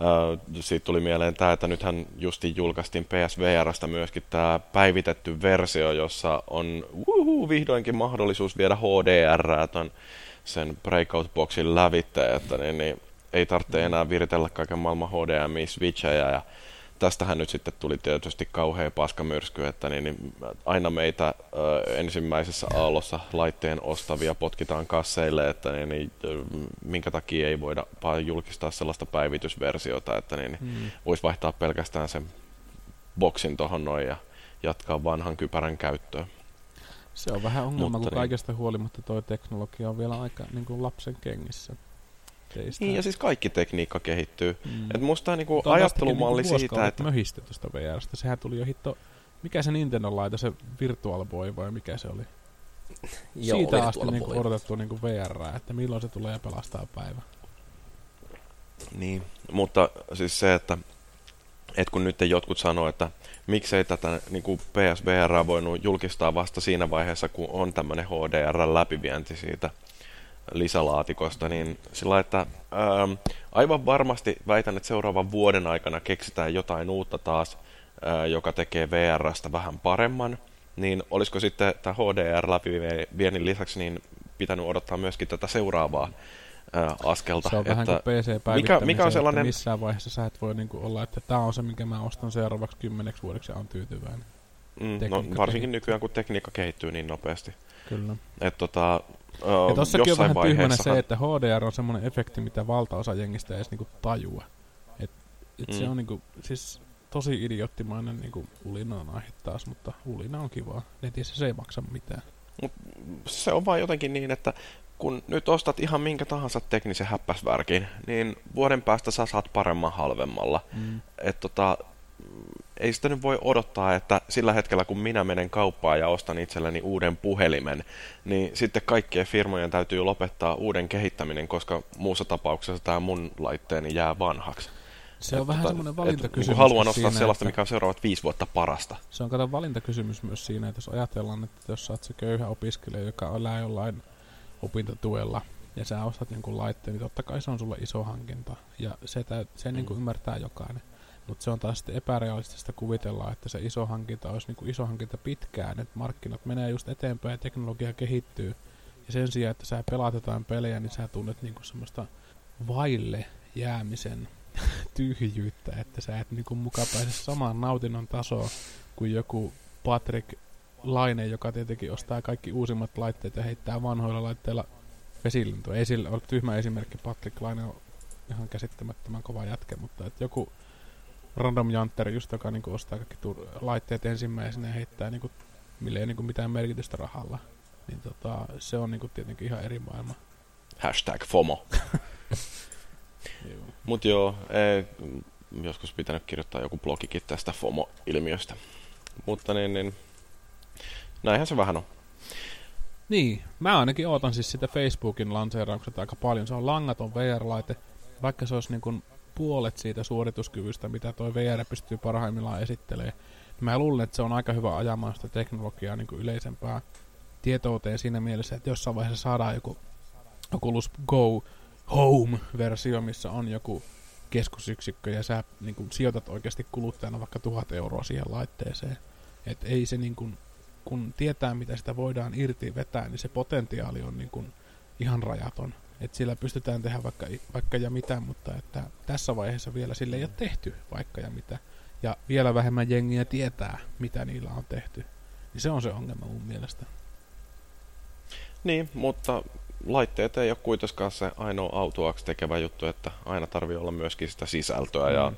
Speaker 1: äh, siitä tuli mieleen tämä, että nythän justiin julkaistiin PSVRstä myöskin tämä päivitetty versio, jossa on uhu, vihdoinkin mahdollisuus viedä HDR ton sen Breakout-boksin lävitte, että niin, niin ei tarvitse enää viritellä kaiken maailman HDMI-switchejä ja tästähän nyt sitten tuli tietysti kauhea paskamyrsky, että niin, niin aina meitä ö, ensimmäisessä aallossa laitteen ostavia potkitaan kasseille, että niin, niin, minkä takia ei voida julkistaa sellaista päivitysversiota, että niin, mm. voisi vaihtaa pelkästään sen boksin tuohon noin ja jatkaa vanhan kypärän käyttöön.
Speaker 2: Se on vähän ongelma, Mutta kun niin. kaikesta huolimatta tuo teknologia on vielä aika niin kuin lapsen kengissä.
Speaker 1: Teistä. Niin, ja siis kaikki tekniikka kehittyy. Mm. Et musta on niinku ajattelumalli niinku siitä, että...
Speaker 2: möhistä tuosta VRstä. Sehän tuli jo hitto... Mikä se Nintendo laita, se Virtual Boy vai mikä se oli? Joo, Siitä asti niinku odotettu niinku VR, että milloin se tulee pelastaa päivä.
Speaker 1: Niin, mutta siis se, että et kun nyt jotkut sanoo, että miksei tätä niin kuin PSVR voinut julkistaa vasta siinä vaiheessa, kun on tämmöinen HDR-läpivienti siitä lisälaatikosta, niin sillä että ähm, aivan varmasti väitän, että seuraavan vuoden aikana keksitään jotain uutta taas, äh, joka tekee VRstä vähän paremman, niin olisiko sitten tämä HDR-läpiviennin lisäksi niin pitänyt odottaa myöskin tätä seuraavaa askelta.
Speaker 2: Se on että vähän kuin pc mikä, mikä on sellainen... missään vaiheessa sä et voi niinku olla, että tämä on se, minkä mä ostan seuraavaksi kymmeneksi vuodeksi ja on tyytyväinen.
Speaker 1: Mm, no, varsinkin nykyään, kun tekniikka kehittyy niin nopeasti.
Speaker 2: Kyllä.
Speaker 1: Et tota,
Speaker 2: ja tossakin on vähän tyhmänä se, että HDR on semmoinen efekti, mitä valtaosa jengistä ei edes niinku tajua. Et, et mm. se on niinku, siis tosi idiottimainen niinku ulina on aihe taas, mutta ulina on kivaa. Netissä se ei maksa mitään.
Speaker 1: Mut se on vaan jotenkin niin, että kun nyt ostat ihan minkä tahansa teknisen häppäsvärkin, niin vuoden päästä sä saat paremman halvemmalla. Mm. Et tota, ei sitä nyt voi odottaa, että sillä hetkellä kun minä menen kauppaan ja ostan itselleni uuden puhelimen, niin sitten kaikkien firmojen täytyy lopettaa uuden kehittäminen, koska muussa tapauksessa tämä mun laitteeni jää vanhaksi.
Speaker 2: Se on et, vähän tota, semmoinen valintakysymys. Et,
Speaker 1: haluan ostaa siinä, sellaista, että... mikä on seuraavat viisi vuotta parasta.
Speaker 2: Se on kato valintakysymys myös siinä, että jos ajatellaan, että jos sä oot se köyhä opiskelija, joka elää jollain opintotuella, ja sä ostat jonkun laitteen, niin totta kai se on sulle iso hankinta. Ja se, täyt, se mm. niin kuin ymmärtää jokainen. Mutta se on taas sitten epärealistista kuvitella, että se iso hankinta olisi niin kuin iso hankinta pitkään, että markkinat menee just eteenpäin ja teknologia kehittyy. Ja sen sijaan, että sä pelaat jotain pelejä, niin sä tunnet niin kuin semmoista vaille jäämisen tyhjyyttä, että sä et niin kuin mukaan pääse samaan nautinnon tasoon kuin joku Patrick Laine, joka tietenkin ostaa kaikki uusimmat laitteet ja heittää vanhoilla laitteilla vesilintua. Ei sillä ole tyhmä esimerkki, Patrick Laine on ihan käsittämättömän kova jätkä, mutta että joku random jantteri, just joka niinku ostaa kaikki tur- laitteet ensimmäisenä ja heittää niinku, mille ei niinku mitään merkitystä rahalla. Niin tota, se on niinku tietenkin ihan eri maailma.
Speaker 1: Hashtag FOMO. (laughs) Mut joo, ei, joskus pitänyt kirjoittaa joku blogikin tästä FOMO-ilmiöstä. Mutta niin, niin näinhän se vähän on.
Speaker 2: Niin, mä ainakin ootan siis sitä Facebookin lanseeraukset aika paljon. Se on langaton VR-laite, vaikka se olisi niin kuin puolet siitä suorituskyvystä, mitä tuo VR pystyy parhaimmillaan esittelemään. Mä luulen, että se on aika hyvä ajamaan sitä teknologiaa niin kuin yleisempää tietouteen siinä mielessä, että jossain vaiheessa saadaan joku Oculus Go Home-versio, missä on joku keskusyksikkö ja sä niin kuin, sijoitat oikeasti kuluttajana vaikka tuhat euroa siihen laitteeseen. Et ei se niin kuin, kun tietää mitä sitä voidaan irti vetää, niin se potentiaali on niin kuin, ihan rajaton että sillä pystytään tehdä vaikka, vaikka ja mitä, mutta että tässä vaiheessa vielä sille ei ole tehty vaikka ja mitä. Ja vielä vähemmän jengiä tietää, mitä niillä on tehty. Niin se on se ongelma mun mielestä.
Speaker 1: Niin, mutta laitteet ei ole kuitenkaan se ainoa autuaksi tekevä juttu, että aina tarvii olla myöskin sitä sisältöä. Mm. Ja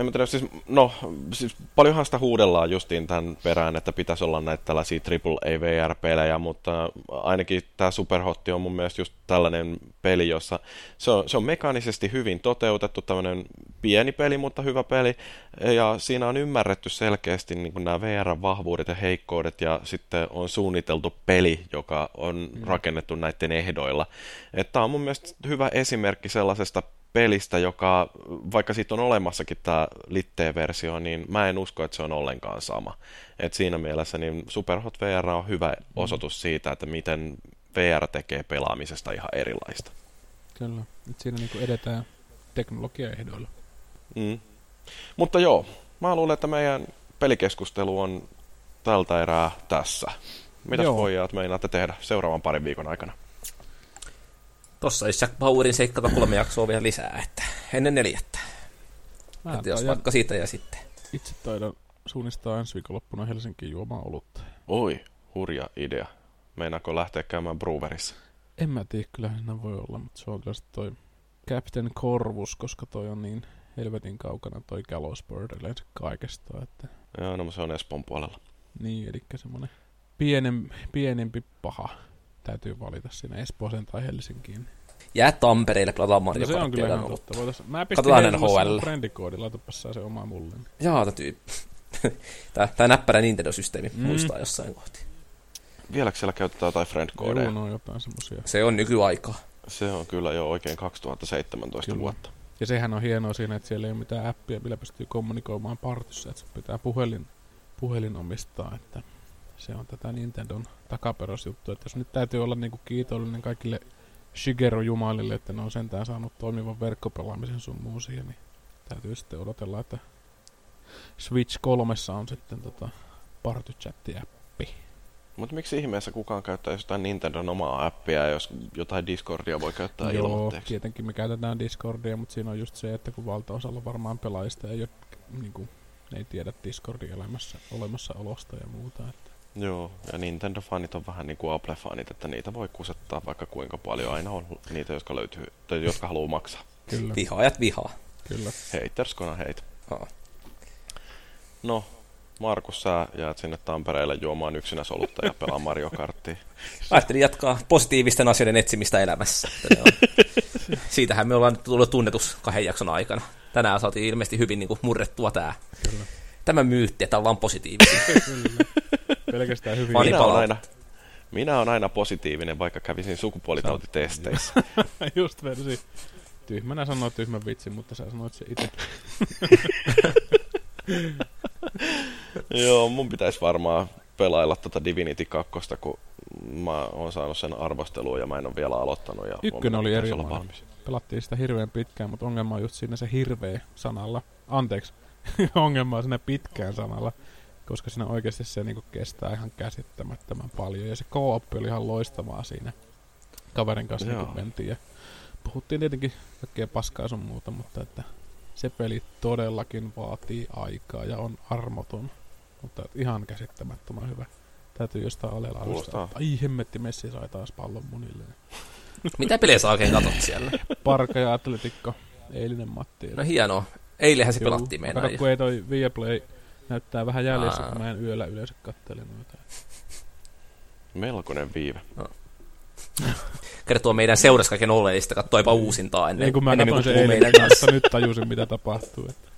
Speaker 1: en mä tiedä, siis, no, siis paljonhan sitä huudellaan justiin tämän perään, että pitäisi olla näitä tällaisia AAA VR-pelejä, mutta ainakin tämä Superhotti on mun mielestä just tällainen peli, jossa se on, se on mekaanisesti hyvin toteutettu, tämmöinen pieni peli, mutta hyvä peli, ja siinä on ymmärretty selkeästi niin nämä VR-vahvuudet ja heikkoudet, ja sitten on suunniteltu peli, joka on mm. rakennettu näiden ehdoilla. Tämä on mun mielestä hyvä esimerkki sellaisesta pelistä, joka, vaikka siitä on olemassakin tämä litteen-versio, niin mä en usko, että se on ollenkaan sama. Et siinä mielessä niin Superhot VR on hyvä osoitus siitä, että miten VR tekee pelaamisesta ihan erilaista.
Speaker 2: Kyllä, Et siinä niin edetään teknologiaehdoilla.
Speaker 1: Mm. Mutta joo, mä luulen, että meidän pelikeskustelu on tältä erää tässä. Mitäs pojat meinaatte tehdä seuraavan parin viikon aikana?
Speaker 3: Tossa olisi Jack Bauerin seikkata kolme jaksoa vielä lisää, että ennen neljättä. Mä että jos vaikka siitä ja sitten.
Speaker 2: Itse taidan suunnistaa ensi viikonloppuna Helsinkiin juomaan olutta.
Speaker 1: Oi, hurja idea. Meinaako lähteä käymään Brewerissa?
Speaker 2: En mä tiedä, kyllä siinä voi olla, mutta se on kyllä toi Captain Corvus, koska toi on niin helvetin kaukana toi Gallowsburg yleensä kaikesta. Että...
Speaker 1: Joo, no se on Espoon puolella.
Speaker 2: Niin, eli semmoinen pienen, pienempi paha täytyy valita sinne Espooseen tai Helsinkiin.
Speaker 3: Jää Tampereelle pelataan Mario
Speaker 2: no se on kyllä ihan totta. Voitais... Mä pistin NHL. Friendikoodi, laitapas se omaa mulle.
Speaker 3: Jaa, täytyy. (laughs) Tää, tää näppärä Nintendo-systeemi mm. muistaa jossain kohti.
Speaker 1: Vieläkö siellä käytetään jotain friend-koodeja?
Speaker 2: Joo, no jotain semmosia.
Speaker 3: Se on nykyaikaa.
Speaker 1: Se on kyllä jo oikein 2017 kyllä. vuotta.
Speaker 2: Ja sehän on hienoa siinä, että siellä ei ole mitään appia, millä pystyy kommunikoimaan partyssa, että pitää puhelin, puhelin omistaa, että se on tätä Nintendon takaperusjuttu. Että jos nyt täytyy olla niinku kiitollinen kaikille Shigeru-jumalille, että ne on sentään saanut toimivan verkkopelaamisen sun muusia, niin täytyy sitten odotella, että Switch 3 on sitten tota party appi
Speaker 1: Mutta miksi ihmeessä kukaan käyttää jotain Nintendon omaa appia, jos jotain Discordia voi käyttää Joo, ilmoitteeksi?
Speaker 2: tietenkin me käytetään Discordia, mutta siinä on just se, että kun valtaosalla varmaan pelaajista ei ole, niin kuin, ne ei tiedä Discordin elämässä, olemassaolosta ja muuta. Että
Speaker 1: Joo, ja Nintendo-fanit on vähän niin kuin Apple-fanit, että niitä voi kusettaa vaikka kuinka paljon. Aina on niitä, jotka löytyy, tai jotka haluaa maksaa.
Speaker 3: Kyllä. Vihaajat vihaa.
Speaker 2: Kyllä.
Speaker 1: Haters gonna hate. Ha. No, Markus, sä jäät sinne Tampereelle juomaan yksinä solutta ja pelaa Mario Karttia. (laughs)
Speaker 3: Ajattelin jatkaa positiivisten asioiden etsimistä elämässä. (laughs) Siitähän me ollaan tullut tunnetus kahden jakson aikana. Tänään saatiin ilmeisesti hyvin niin kuin murrettua tämä. Kyllä tämä myytti, että ollaan positiivisia. (laughs)
Speaker 2: Pelkästään hyvin.
Speaker 1: Minä olen, aina, minä olen aina positiivinen, vaikka kävisin sukupuolitautitesteissä. (laughs)
Speaker 2: Just versi. Tyhmänä sanoit tyhmän vitsin, mutta sä sanoit se itse. (laughs)
Speaker 1: Joo, mun pitäisi varmaan pelailla tuota Divinity 2, kun mä oon saanut sen arvostelua ja mä en ole vielä aloittanut. Ja
Speaker 2: Ykkönen oli eri Pelattiin sitä hirveän pitkään, mutta ongelma on just siinä se hirveä sanalla. Anteeksi, (laughs) ongelmaa siinä pitkään sanalla, koska siinä oikeasti se niinku kestää ihan käsittämättömän paljon. Ja se co oli ihan loistavaa siinä kaverin kanssa, niin kun mentiin. Ja puhuttiin tietenkin kaikkea paskaa sun muuta, mutta että se peli todellakin vaatii aikaa ja on armoton. Mutta ihan käsittämättömän hyvä. Täytyy jostain alella alustaa. Ai hemmetti, Messi sai taas pallon munille.
Speaker 3: Mitä pelejä sä oikein katot siellä?
Speaker 2: Parka ja Atletikko. Eilinen Matti.
Speaker 3: No hienoa. Eilenhän se pelattiin meidän.
Speaker 2: Kato, kun ei toi Viaplay näyttää vähän jäljessä, Aa. kun mä en yöllä yleensä kattele noita.
Speaker 1: Melkoinen viive. No.
Speaker 3: Kertoo meidän seurassa kaiken oleellista, katsoipa uusintaa ennen,
Speaker 2: Ei kun mä
Speaker 3: ennen
Speaker 2: kuin se meidän kanssa. nyt tajusin, mitä tapahtuu. Että...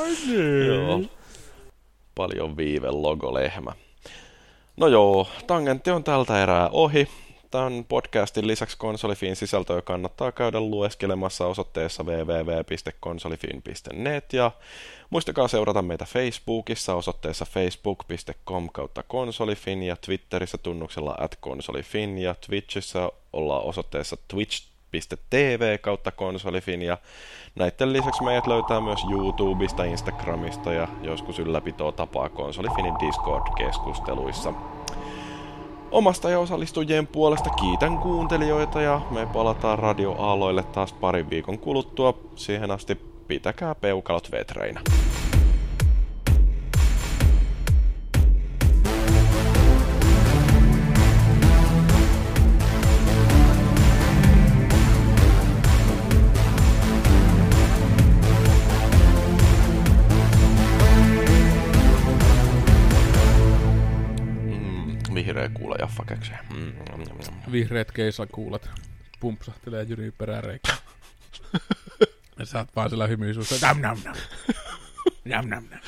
Speaker 2: Ai niin. Joo.
Speaker 1: Paljon viive logolehmä. No joo, tangentti on tältä erää ohi. Tämän podcastin lisäksi konsolifin sisältöä kannattaa käydä lueskelemassa osoitteessa www.konsolifin.net ja muistakaa seurata meitä Facebookissa osoitteessa facebook.com kautta konsolifin ja Twitterissä tunnuksella at konsolifin. Ja Twitchissä ollaan osoitteessa twitch.tv kautta konsolifin. Ja näiden lisäksi meidät löytää myös YouTubesta, Instagramista ja joskus ylläpitoa tapaa konsolifinin Discord-keskusteluissa. Omasta ja osallistujien puolesta kiitän kuuntelijoita ja me palataan radioaaloille taas parin viikon kuluttua. Siihen asti pitäkää peukalot vetreinä. Vihreä kuule Jaffa keksii. Mm,
Speaker 2: Vihreät keisakuulat pumpsahtelee Jyri peräreikä. (laughs) ja sä oot vaan sillä hymyisuussa. Nam nam nam. (laughs) Nam nam nam.